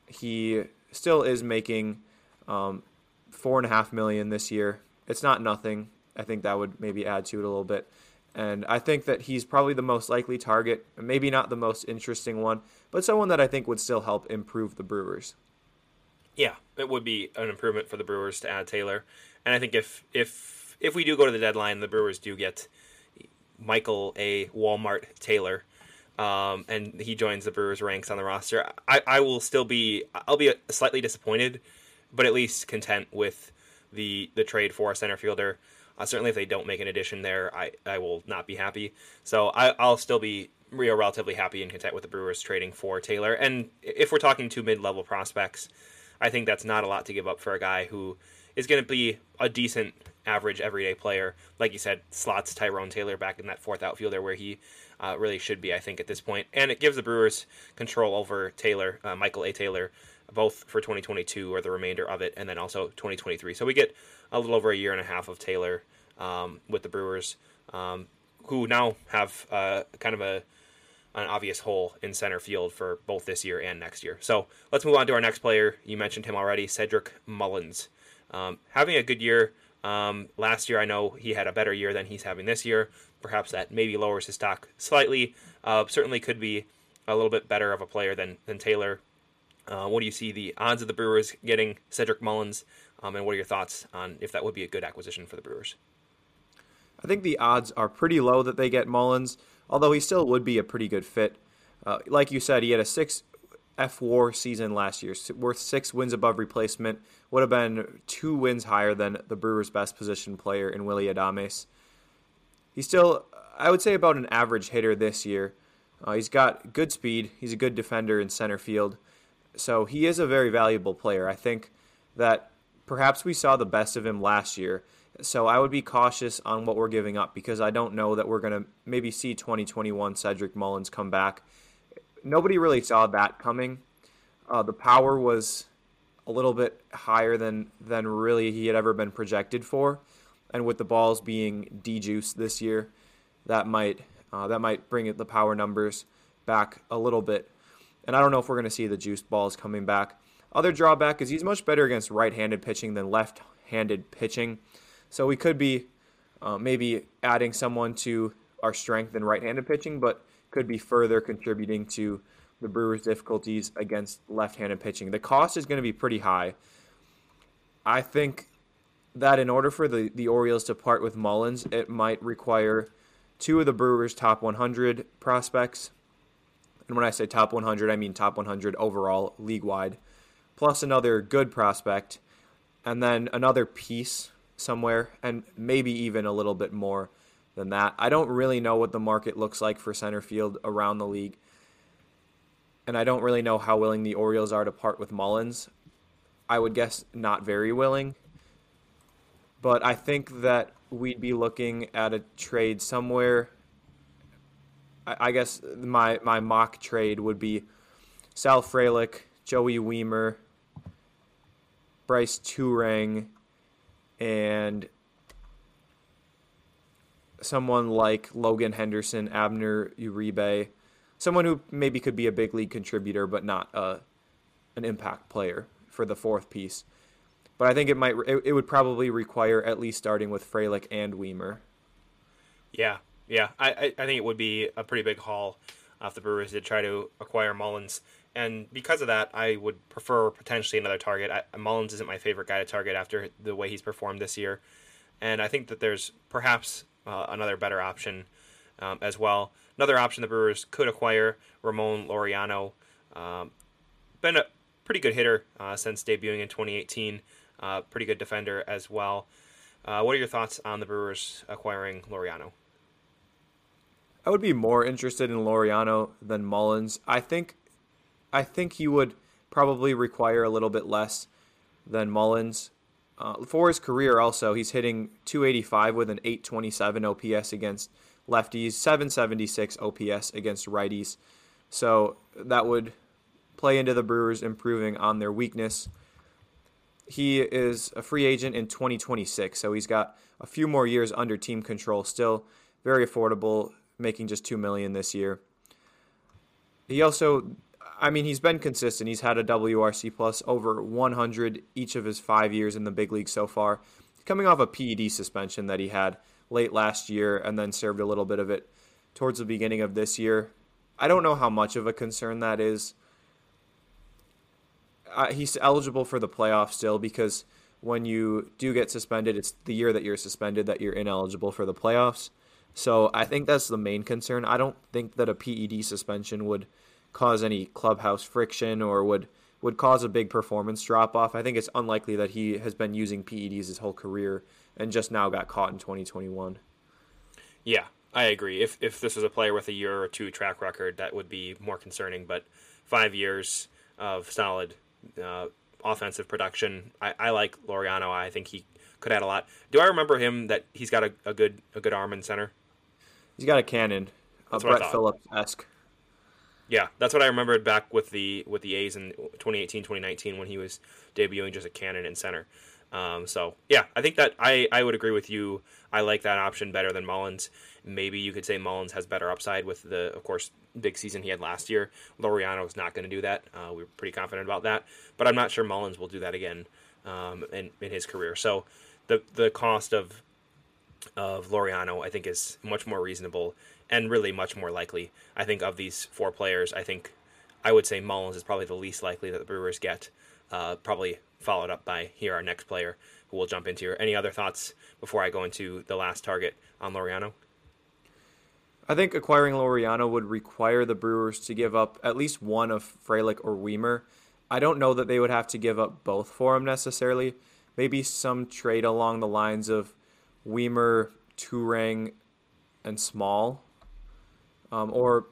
he still is making um, four and a half million this year. It's not nothing. I think that would maybe add to it a little bit. And I think that he's probably the most likely target, maybe not the most interesting one, but someone that I think would still help improve the Brewers. Yeah, it would be an improvement for the Brewers to add Taylor. And I think if if if we do go to the deadline, the Brewers do get Michael A. Walmart Taylor, um, and he joins the Brewers ranks on the roster. I, I will still be I'll be slightly disappointed, but at least content with the the trade for a center fielder. Uh, certainly, if they don't make an addition there, I, I will not be happy. So I, I'll still be real relatively happy and content with the Brewers trading for Taylor. And if we're talking two mid level prospects, I think that's not a lot to give up for a guy who is going to be a decent average everyday player. Like you said, slots Tyrone Taylor back in that fourth outfielder where he uh, really should be, I think, at this point. And it gives the Brewers control over Taylor, uh, Michael A. Taylor, both for 2022 or the remainder of it, and then also 2023. So we get a little over a year and a half of Taylor um, with the Brewers, um, who now have uh, kind of a an obvious hole in center field for both this year and next year. So let's move on to our next player. You mentioned him already, Cedric Mullins. Um, having a good year. Um, last year, I know he had a better year than he's having this year. Perhaps that maybe lowers his stock slightly. Uh, certainly could be a little bit better of a player than, than Taylor. Uh, what do you see the odds of the Brewers getting Cedric Mullins? Um, and what are your thoughts on if that would be a good acquisition for the Brewers? I think the odds are pretty low that they get Mullins, although he still would be a pretty good fit. Uh, like you said, he had a six fWAR season last year, worth six wins above replacement. Would have been two wins higher than the Brewers' best position player in Willie Adames. He's still, I would say, about an average hitter this year. Uh, he's got good speed. He's a good defender in center field. So he is a very valuable player. I think that perhaps we saw the best of him last year. So I would be cautious on what we're giving up because I don't know that we're going to maybe see 2021 Cedric Mullins come back. Nobody really saw that coming. Uh, the power was a little bit higher than than really he had ever been projected for, and with the balls being dejuiced this year, that might uh, that might bring the power numbers back a little bit. And I don't know if we're going to see the juiced balls coming back. Other drawback is he's much better against right-handed pitching than left-handed pitching. So we could be uh, maybe adding someone to our strength in right-handed pitching, but could be further contributing to the Brewers' difficulties against left-handed pitching. The cost is going to be pretty high. I think that in order for the, the Orioles to part with Mullins, it might require two of the Brewers' top 100 prospects. And when I say top 100, I mean top 100 overall league wide, plus another good prospect, and then another piece somewhere, and maybe even a little bit more than that. I don't really know what the market looks like for center field around the league. And I don't really know how willing the Orioles are to part with Mullins. I would guess not very willing. But I think that we'd be looking at a trade somewhere. I, guess my, my mock trade would be Sal Frelick, Joey Wiemer, Brice Turang, and someone like Logan Henderson, Abner Uribe, someone who maybe could be a big league contributor but not a, an impact player for the fourth piece. But I think it might it, it would probably require at least starting with Frelick and Wiemer. Yeah, yeah, I, I think it would be a pretty big haul if the Brewers did try to acquire Mullins. And because of that, I would prefer potentially another target. I, Mullins isn't my favorite guy to target after the way he's performed this year. And I think that there's perhaps uh, another better option um, as well. Another option the Brewers could acquire Ramon Laureano. Um, been a pretty good hitter uh, since debuting in 2018. Uh, pretty good defender as well. Uh, what are your thoughts on the Brewers acquiring Laureano? I would be more interested in Laureano than Mullins. I think, I think he would probably require a little bit less than Mullins. Uh, for his career, also, he's hitting 285 with an 827 OPS against lefties, 776 OPS against righties. So that would play into the Brewers improving on their weakness. He is a free agent in 2026, so he's got a few more years under team control. Still very affordable, making just two million this year. He also I mean, he's been consistent. He's had a WRC plus over 100 each of his five years in the big league so far. Coming off a PED suspension that he had late last year and then served a little bit of it towards the beginning of this year. I don't know how much of a concern that is. Uh, he's eligible for the playoffs still because when you do get suspended, it's the year that you're suspended that you're ineligible for the playoffs. So I think that's the main concern. I don't think that a PED suspension would cause any clubhouse friction or would would cause a big performance drop off. I think it's unlikely that he has been using PEDs his whole career and just now got caught in 2021. Yeah, I agree. If if this was a player with a year or two track record, that would be more concerning. But five years of solid uh, offensive production, I, I like Laureano. I think he could add a lot. Do I remember him that he's got a, a good a good arm in center? He's got a cannon, a Brett Phillips esque. Yeah, that's what I remembered back with the with the A's in 2018, 2019 when he was debuting just a cannon in center. Um, so yeah, I think that I, I would agree with you. I like that option better than Mullins. Maybe you could say Mullins has better upside with the, of course, big season he had last year. Laureano is not going to do that. Uh, we are pretty confident about that, but I'm not sure Mullins will do that again um, in in his career. So the the cost of of Laureano, I think, is much more reasonable and really much more likely. I think of these four players, I think I would say Mullins is probably the least likely that the Brewers get. Uh, probably followed up by here our next player who we'll jump into here. Any other thoughts before I go into the last target on Laureano? I think acquiring Laureano would require the Brewers to give up at least one of Frelick or Wiemer. I don't know that they would have to give up both for him necessarily. Maybe some trade along the lines of Wiemer, Turang, and Small, um, or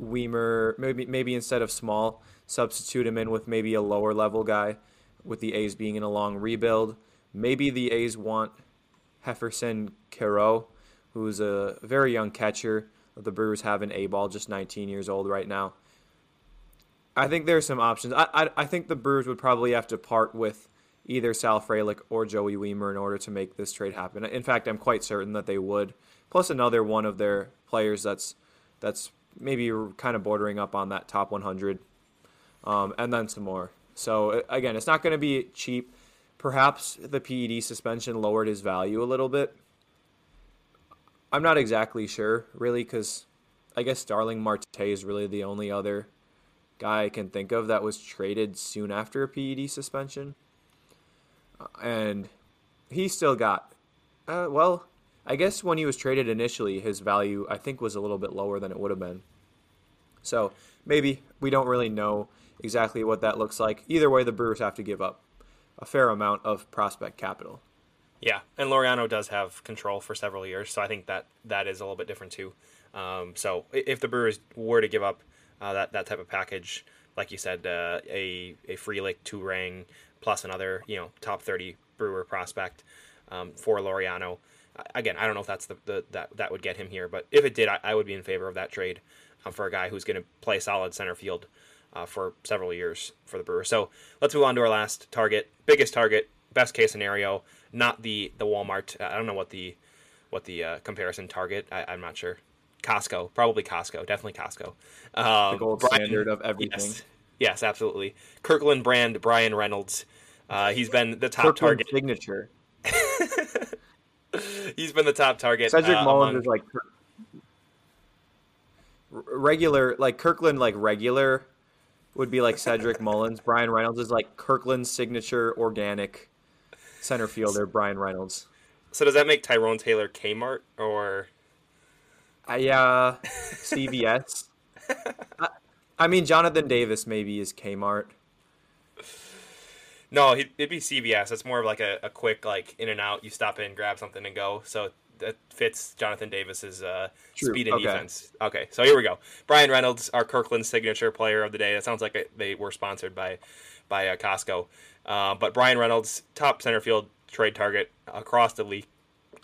Wiemer. Maybe maybe instead of Small, substitute him in with maybe a lower level guy. With the A's being in a long rebuild, maybe the A's want Jeferson Quero, who's a very young catcher. The Brewers have an A ball, just 19 years old right now. I think there's some options. I, I, I think the Brewers would probably have to part with either Sal Frelick or Joey Wiemer in order to make this trade happen. In fact, I'm quite certain that they would. Plus another one of their players that's that's maybe kind of bordering up on that top 100, um, and then some more. So again, it's not going to be cheap. Perhaps the PED suspension lowered his value a little bit. I'm not exactly sure, really, because I guess Starling Marte is really the only other guy I can think of that was traded soon after a PED suspension and he still got. Uh, well, I guess when he was traded initially, his value I think was a little bit lower than it would have been. So maybe we don't really know exactly what that looks like. Either way, the Brewers have to give up a fair amount of prospect capital. Yeah, and Laureano does have control for several years, so I think that that is a little bit different too. Um, so if the Brewers were to give up uh, that that type of package, like you said, uh, a a Frelick, Turang, plus another you know top 30 Brewer prospect um, for Laureano. Again, I don't know if that's the, the that that would get him here, but if it did, I, I would be in favor of that trade um, for a guy who's going to play solid center field uh, for several years for the Brewers. So let's move on to our last target, biggest target, best case scenario, not the the Walmart. I don't know what the what the uh, comparison target. I, am not sure. Costco, probably Costco, definitely Costco. Um, the gold Brian, standard of everything. Yes, Yes, absolutely. Kirkland brand Bryan Reynolds. Uh, he's been the top Kirkland target. Signature. <laughs> <laughs> he's been the top target. Cedric uh, Mullins among... is like regular, like Kirkland, like regular would be like Cedric <laughs> Mullins. Bryan Reynolds is like Kirkland's signature organic center fielder. Bryan Reynolds. So does that make Tyrone Taylor Kmart or? <laughs> I uh, CVS. I mean, Jonathan Davis maybe is Kmart. No, it'd be CVS. It's more of like a, a quick like in and out. You stop in, grab something, and go. So that fits Jonathan Davis's uh, speed and okay. defense. Okay, so here we go. Bryan Reynolds, our Kirkland signature player of the day. That sounds like they were sponsored by by uh, Costco. Uh, but Bryan Reynolds, top center field trade target across the league.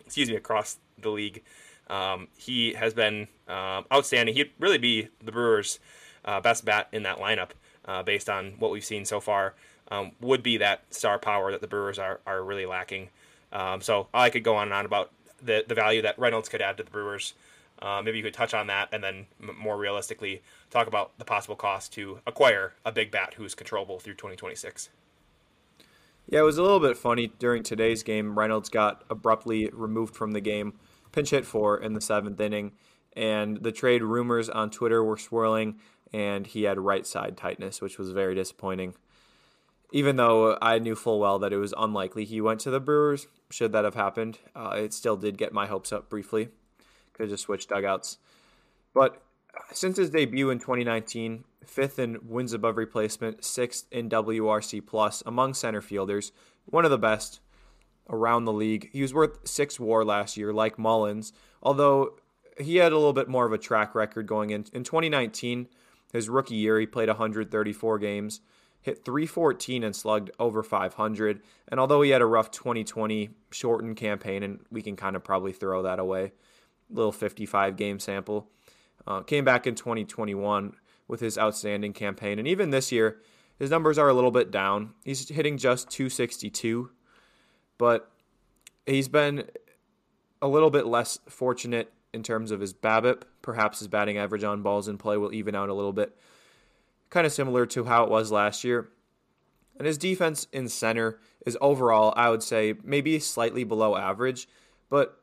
Excuse me, across the league. Um, he has been um, outstanding. He'd really be the Brewers' uh, best bat in that lineup, uh, based on what we've seen so far, um, would be that star power that the Brewers are, are really lacking. Um, so I could go on and on about the, the value that Reynolds could add to the Brewers. Uh, maybe you could touch on that and then m- more realistically talk about the possible cost to acquire a big bat who's controllable through 2026. Yeah, it was a little bit funny during today's game. Reynolds got abruptly removed from the game, pinch hit for in the seventh inning, and the trade rumors on Twitter were swirling, and he had right side tightness, which was very disappointing. Even though I knew full well that it was unlikely he went to the Brewers, should that have happened, uh, it still did get my hopes up briefly. Could have just switched dugouts. But since his debut in 2019, fifth in wins above replacement, sixth in WRC plus among center fielders, one of the best around the league. He was worth six WAR last year, like Mullins, although he had a little bit more of a track record going in. In 2019, his rookie year, he played 134 games, hit 314 and slugged over 500. And although he had a rough 2020 shortened campaign, and we can kind of probably throw that away, little 55 game sample, uh, came back in 2021 with his outstanding campaign. And even this year, his numbers are a little bit down. He's hitting just 262, but he's been a little bit less fortunate in terms of his BABIP. Perhaps his batting average on balls in play will even out a little bit. Kind of similar to how it was last year. And his defense in center is overall, I would say, maybe slightly below average, but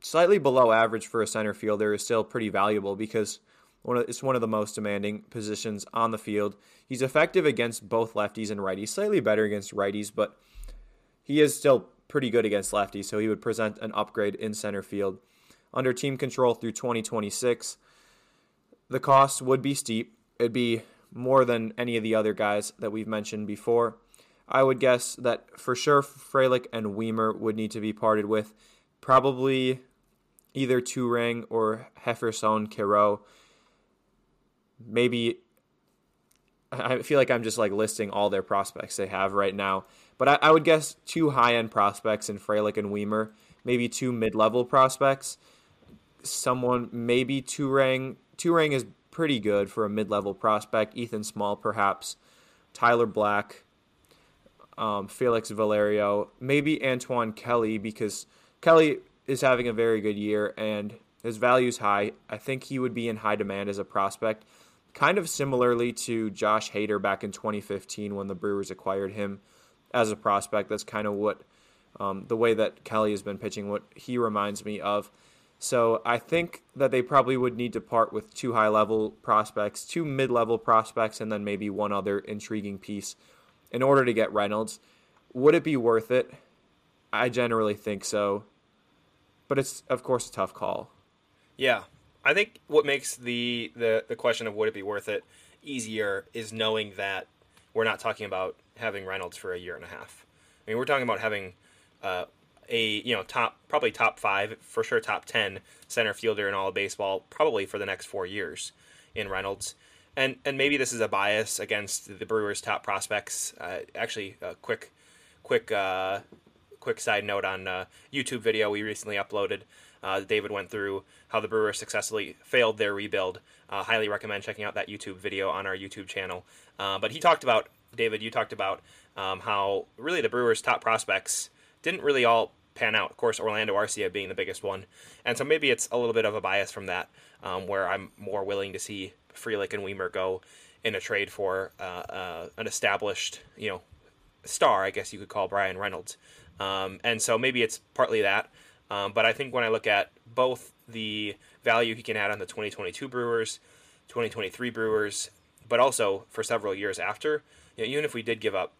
slightly below average for a center fielder is still pretty valuable because one of, it's one of the most demanding positions on the field. He's effective against both lefties and righties, slightly better against righties, but he is still pretty good against lefties, so he would present an upgrade in center field. Under team control through 2026, the cost would be steep. It'd be more than any of the other guys that we've mentioned before. I would guess that for sure Frelick and Wiemer would need to be parted with. Probably either Turang or Jeferson Quero. Maybe I feel like I'm just like listing all their prospects they have right now. But I, I would guess two high end prospects in Frelick and Wiemer, maybe two mid level prospects. Someone maybe Turang. Turang is pretty good for a mid level prospect. Ethan Small perhaps. Tyler Black. Um, Felix Valerio, maybe Antoine Kelly because Kelly is having a very good year and his value is high. I think he would be in high demand as a prospect, kind of similarly to Josh Hader back in 2015 when the Brewers acquired him as a prospect. That's kind of what um, the way that Kelly has been pitching, what he reminds me of. So I think that they probably would need to part with two high level prospects, two mid level prospects, and then maybe one other intriguing piece in order to get Reynolds. Would it be worth it? I generally think so but it's of course a tough call. Yeah, I think what makes the the the question of would it be worth it easier is knowing that we're not talking about having Reynolds for a year and a half. I mean, we're talking about having uh, a you know top probably top five for sure top ten center fielder in all of baseball probably for the next four years in Reynolds. And, and maybe this is a bias against the Brewers' top prospects. Uh, actually, a quick, quick uh, quick side note on uh, YouTube video we recently uploaded. Uh, David went through how the Brewers successfully failed their rebuild. Uh, highly recommend checking out that YouTube video on our YouTube channel. Uh, but he talked about David. You talked about um, how really the Brewers' top prospects didn't really all pan out. Of course, Orlando Arcia being the biggest one, and so maybe it's a little bit of a bias from that, um, where I'm more willing to see Frelick and Wiemer go in a trade for uh, uh, an established, you know, star, I guess you could call Bryan Reynolds. Um, and so maybe it's partly that. Um, but I think when I look at both the value he can add on the 2022 Brewers, 2023 Brewers, but also for several years after, you know, even if we did give up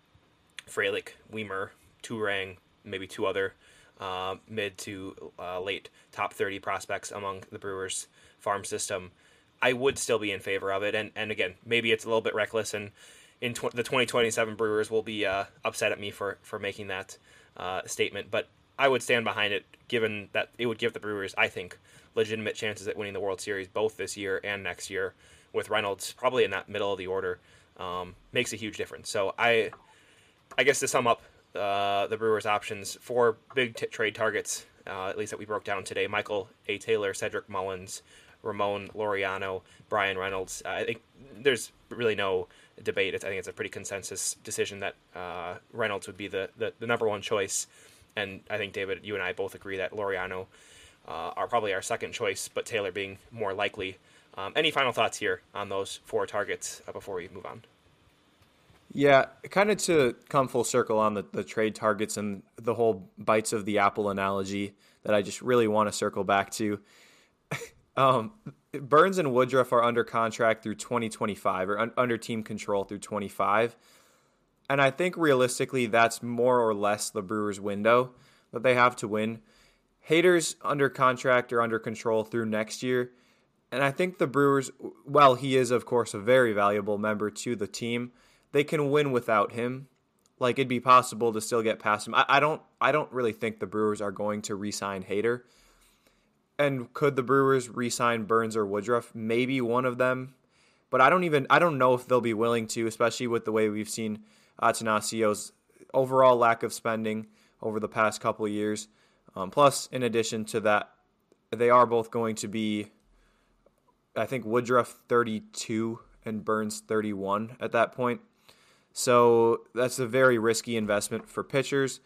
Frelick, Wiemer, Turang, maybe two other uh, mid to uh, late top 30 prospects among the Brewers farm system, I would still be in favor of it. And, and again, maybe it's a little bit reckless, and in tw- the 2027 Brewers will be uh, upset at me for, for making that uh, statement, but I would stand behind it, given that it would give the Brewers, I think, legitimate chances at winning the World Series both this year and next year. With Reynolds probably in that middle of the order, um, makes a huge difference. So I, I guess to sum up uh, the Brewers' options for big t- trade targets, uh, at least that we broke down today: Michael A. Taylor, Cedric Mullins, Ramon Laureano, Bryan Reynolds. Uh, I think there's really no debate. It's, I think it's a pretty consensus decision that uh, Reynolds would be the, the, the, number one choice. And I think, David, you and I both agree that Laureano uh, are probably our second choice, but Taylor being more likely. Um, any final thoughts here on those four targets uh, before we move on? Yeah, kind of to come full circle on the, the trade targets and the whole bites of the apple analogy that I just really want to circle back to. <laughs> um, Burnes and Woodruff are under contract through 2025 or un- under team control through 25. And I think realistically, that's more or less the Brewers' window that they have to win. Hader's under contract or under control through next year. And I think the Brewers, while he is, of course, a very valuable member to the team, they can win without him. Like it'd be possible to still get past him. I, I don't I don't really think the Brewers are going to re-sign Hader. And could the Brewers re-sign Burnes or Woodruff? Maybe one of them. But I don't even I don't know if they'll be willing to, especially with the way we've seen Attanasio's overall lack of spending over the past couple years. Um, plus, in addition to that, they are both going to be, I think Woodruff 32 and Burnes 31 at that point. So that's a very risky investment for pitchers.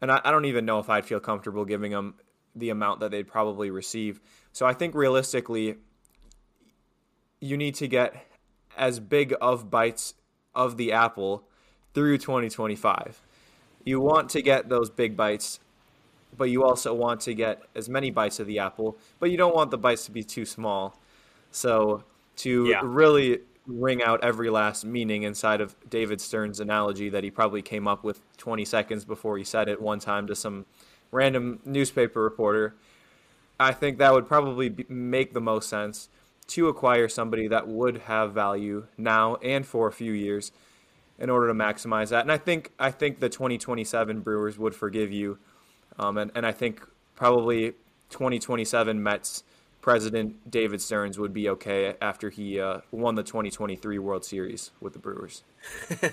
And I, I don't even know if I'd feel comfortable giving them the amount that they'd probably receive. So I think realistically, you need to get as big of bites of the apple through 2025. You want to get those big bites, but you also want to get as many bites of the apple, but you don't want the bites to be too small. So to yeah. really wring out every last meaning inside of David Stearns' analogy that he probably came up with 20 seconds before he said it one time to some random newspaper reporter. I think that would probably be, make the most sense to acquire somebody that would have value now and for a few years in order to maximize that. And I think I think the 2027 Brewers would forgive you, um, and and I think probably 2027 Mets president David Stearns would be okay after he uh, won the 2023 World Series with the Brewers.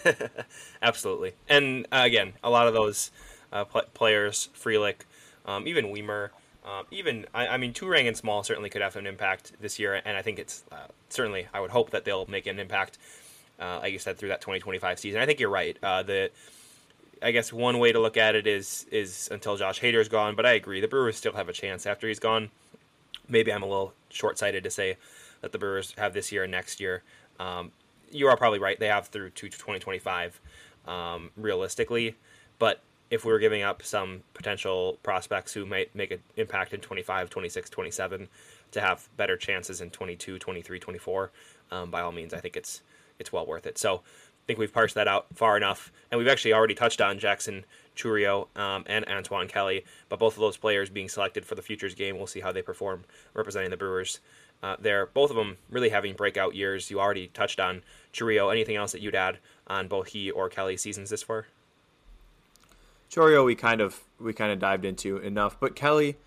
<laughs> Absolutely, and uh, again, a lot of those uh, pl- players, Frelick, um, even Wiemer. Um, even I, I, mean, Turang and Small certainly could have an impact this year, and I think it's uh, certainly I would hope that they'll make an impact uh, like you said, through that 2025 season. I think you're right. Uh, the I guess one way to look at it is is until Josh Hader's gone, but I agree the Brewers still have a chance after he's gone. Maybe I'm a little short sighted to say that the Brewers have this year and next year. Um, you are probably right. They have through to 2025 um, realistically, but if we were giving up some potential prospects who might make an impact in 25, 26, 27 to have better chances in 22, 23, 24, um, by all means, I think it's it's well worth it. So I think we've parsed that out far enough, and we've actually already touched on Jackson Chourio um, and Antoine Kelly, but both of those players being selected for the futures game, we'll see how they perform representing the Brewers. Uh, they're both of them really having breakout years. You already touched on Chourio. Anything else that you'd add on both he or Kelly seasons this far? Chourio, we kind of we kind of dived into enough, but Kelly,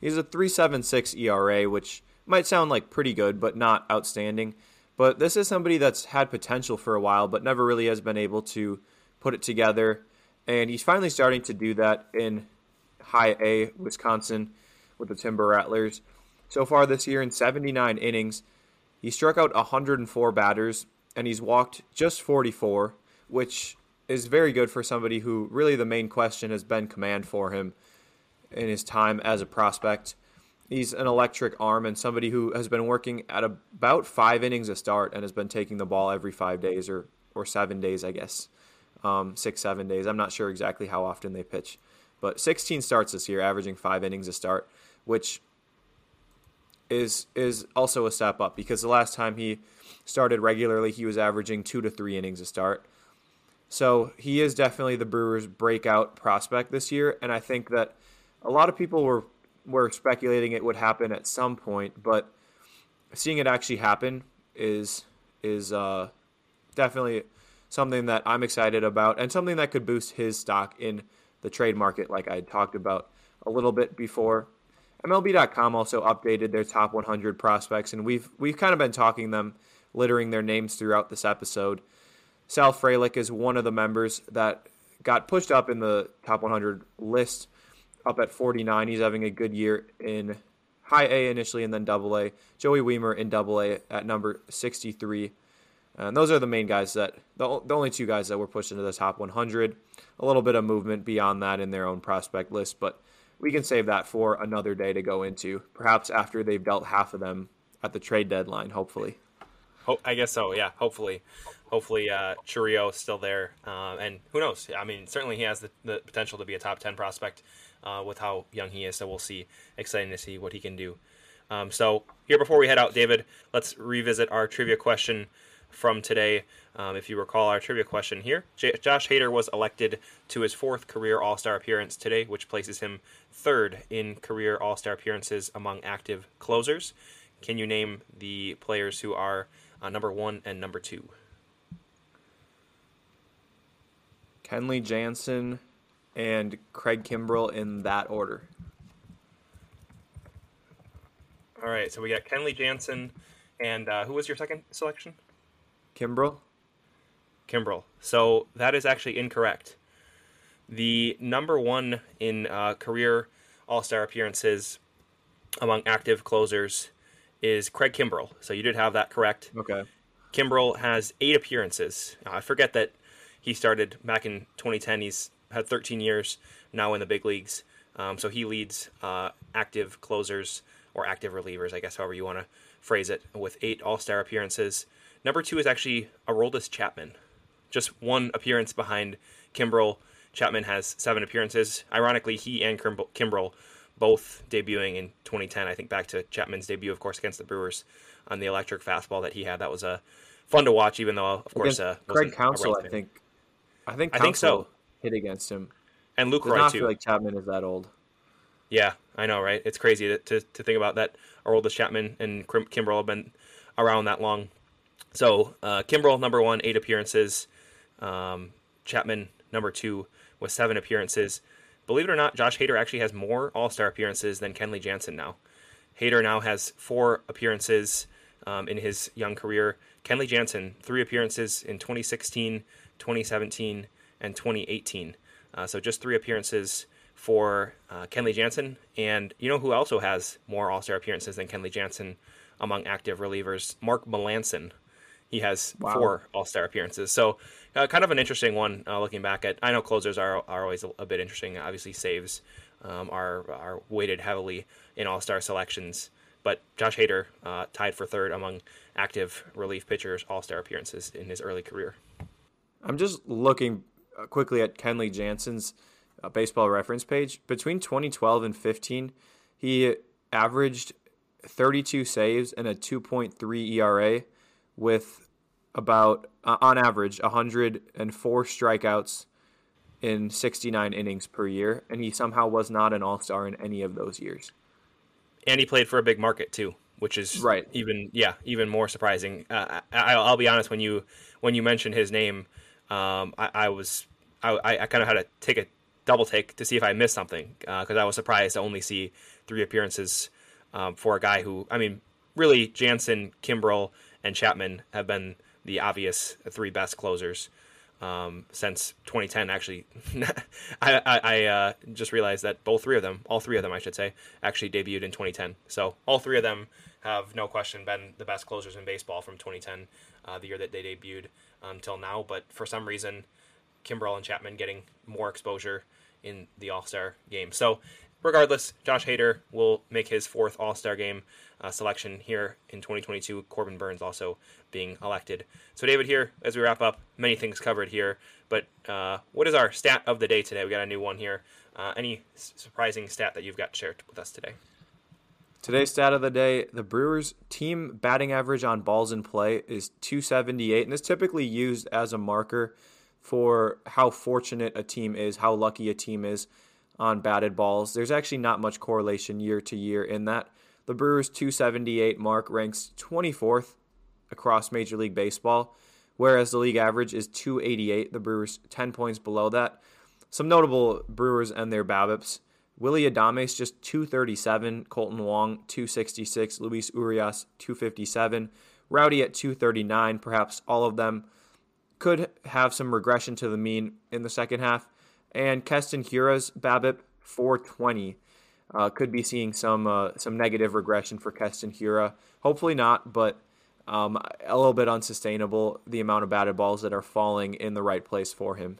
he's a three seven six ERA, which might sound like pretty good, but not outstanding. But this is somebody that's had potential for a while, but never really has been able to put it together. And he's finally starting to do that in High A, Wisconsin, with the Timber Rattlers. So far this year, in 79 innings, he struck out 104 batters and he's walked just 44, which is very good for somebody who really the main question has been command for him in his time as a prospect. He's an electric arm and somebody who has been working at about five innings a start and has been taking the ball every five days or, or seven days, I guess. Um, six, seven days. I'm not sure exactly how often they pitch. But 16 starts this year, averaging five innings a start, which is is also a step up because the last time he started regularly, he was averaging two to three innings a start. So he is definitely the Brewers' breakout prospect this year, and I think that a lot of people were we're speculating it would happen at some point, but seeing it actually happen is is uh, definitely something that I'm excited about and something that could boost his stock in the trade market, like I talked about a little bit before. MLB.com also updated their top 100 prospects, and we've we've kind of been talking them, littering their names throughout this episode. Sal Frelick is one of the members that got pushed up in the top 100 list up at 49. He's having a good year in high A initially and then double A. Joey Wiemer in double A at number 63. And those are the main guys that, the, the only two guys that were pushed into the top 100. A little bit of movement beyond that in their own prospect list, but we can save that for another day to go into, perhaps after they've dealt half of them at the trade deadline, hopefully. I guess so. Yeah, hopefully, hopefully uh, Chourio is still there, uh, and who knows? I mean, certainly he has the, the potential to be a top ten prospect uh, with how young he is. So we'll see. Exciting to see what he can do. Um, so here, before we head out, David, let's revisit our trivia question from today. Um, if you recall our trivia question here, J- Josh Hader was elected to his fourth career All Star appearance today, which places him third in career All Star appearances among active closers. Can you name the players who are uh, number one and number two? Kenley Jansen and Craig Kimbrel in that order. All right, so we got Kenley Jansen, and uh, who was your second selection? Kimbrel. Kimbrel. So that is actually incorrect. The number one in uh, career All Star appearances among active closers is Craig Kimbrel. So you did have that correct. Okay. Kimbrel has eight appearances. I forget that he started back in 2010. He's had 13 years now in the big leagues. Um, so he leads uh, active closers or active relievers, I guess, however you want to phrase it, with eight All Star appearances. Number two is actually Aroldis Chapman, just one appearance behind Kimbrel. Chapman has seven appearances. Ironically, he and Kimbrel both debuting in 2010. I think back to Chapman's debut, of course, against the Brewers on the electric fastball that he had. That was a uh, fun to watch, even though, of course, uh, Craig Counsell. I think. I think Counsell I think so. Hit against him, and Lucroy too. I don't feel like Chapman is that old. Yeah, I know, right? It's crazy to, to, to think about that. Aroldis Chapman and Kimbrel have been around that long. So uh, Kimbrel number one, eight appearances. Um, Chapman number two with seven appearances. Believe it or not, Josh Hader actually has more All Star appearances than Kenley Jansen now. Hader now has four appearances um, in his young career. Kenley Jansen, three appearances in 2016, 2017, and 2018. Uh, so just three appearances for uh, Kenley Jansen. And you know who also has more All Star appearances than Kenley Jansen among active relievers? Mark Melancon. He has wow. four All Star appearances. So, uh, kind of an interesting one uh, looking back at. I know closers are, are always a, a bit interesting. Obviously, saves um, are, are weighted heavily in All Star selections. But Josh Hader uh, tied for third among active relief pitchers All Star appearances in his early career. I'm just looking uh, quickly at Kenley Jansen's uh, baseball reference page. Between 2012 and 15, he averaged 32 saves and a 2.3 ERA with about, uh, on average, 104 strikeouts in 69 innings per year. And he somehow was not an all star in any of those years. And he played for a big market, too which is right. Even yeah, even more surprising. Uh, I, will be honest when you when you mentioned his name, um, I, I, was I, I kind of had to take a double take to see if I missed something because uh, I was surprised to only see three appearances um, for a guy who, I mean, really Jansen, Kimbrel, and Chapman have been the obvious three best closers um, since 2010. Actually, <laughs> I, I, I uh, just realized that both three of them, all three of them, I should say, actually debuted in 2010. So all three of them have no question been the best closers in baseball from 2010, uh, the year that they debuted until um, now. But for some reason, Kimbrel and Chapman getting more exposure in the All Star game. So, regardless, Josh Hader will make his fourth All Star game uh, selection here in 2022. Corbin Burnes also being elected. So, David, here as we wrap up, many things covered here. But uh, what is our stat of the day today? We got a new one here. Uh, any surprising stat that you've got shared with us today? Today's stat of the day the Brewers' team batting average on balls in play is 278, and is typically used as a marker for how fortunate a team is, how lucky a team is on batted balls. There's actually not much correlation year to year in that. The Brewers' 278 mark ranks 24th across Major League Baseball, whereas the league average is 288. The Brewers 10 points below that. Some notable Brewers and their BABIPs. Willie Adames just 237, Kolten Wong 266, Luis Urias 257, Rowdy at 239, perhaps all of them could have some regression to the mean in the second half. And Keston Hiura's BABIP 420 uh, could be seeing some uh, some negative regression for Keston Hiura. Hopefully not, but um, a little bit unsustainable the amount of batted balls that are falling in the right place for him.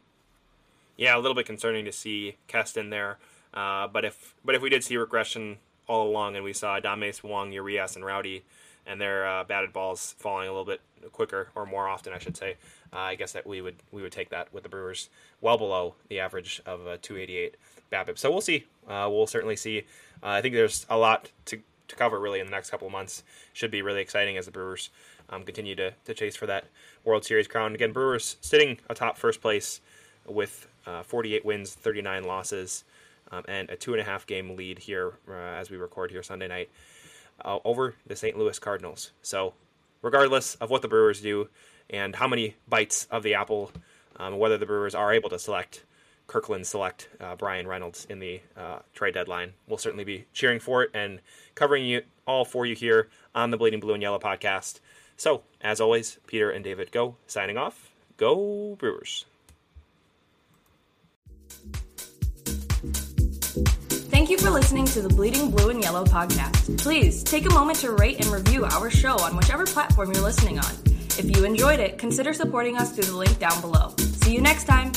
Yeah, a little bit concerning to see Keston there. Uh, but if but if we did see regression all along and we saw Adames, Wong, Urias, and Rowdy and their uh, batted balls falling a little bit quicker or more often, I should say, uh, I guess that we would we would take that with the Brewers well below the average of a 288 BABIP. So we'll see. Uh, we'll certainly see. Uh, I think there's a lot to, to cover really in the next couple of months. Should be really exciting as the Brewers um, continue to, to chase for that World Series crown. Again, Brewers sitting atop first place with uh, 48 wins, 39 losses, um, and a two and a half game lead here uh, as we record here Sunday night uh, over the St. Louis Cardinals. So, regardless of what the Brewers do and how many bites of the apple, um, whether the Brewers are able to select Kirkland select uh, Bryan Reynolds in the uh, trade deadline. We'll certainly be cheering for it and covering you all for you here on the Bleeding Blue and Yellow podcast. So, as always, Peter and David go signing off. Go Brewers. Thank you for listening to the Bleeding Blue and Yellow podcast. Please take a moment to rate and review our show on whichever platform you're listening on. If you enjoyed it, consider supporting us through the link down below. See you next time.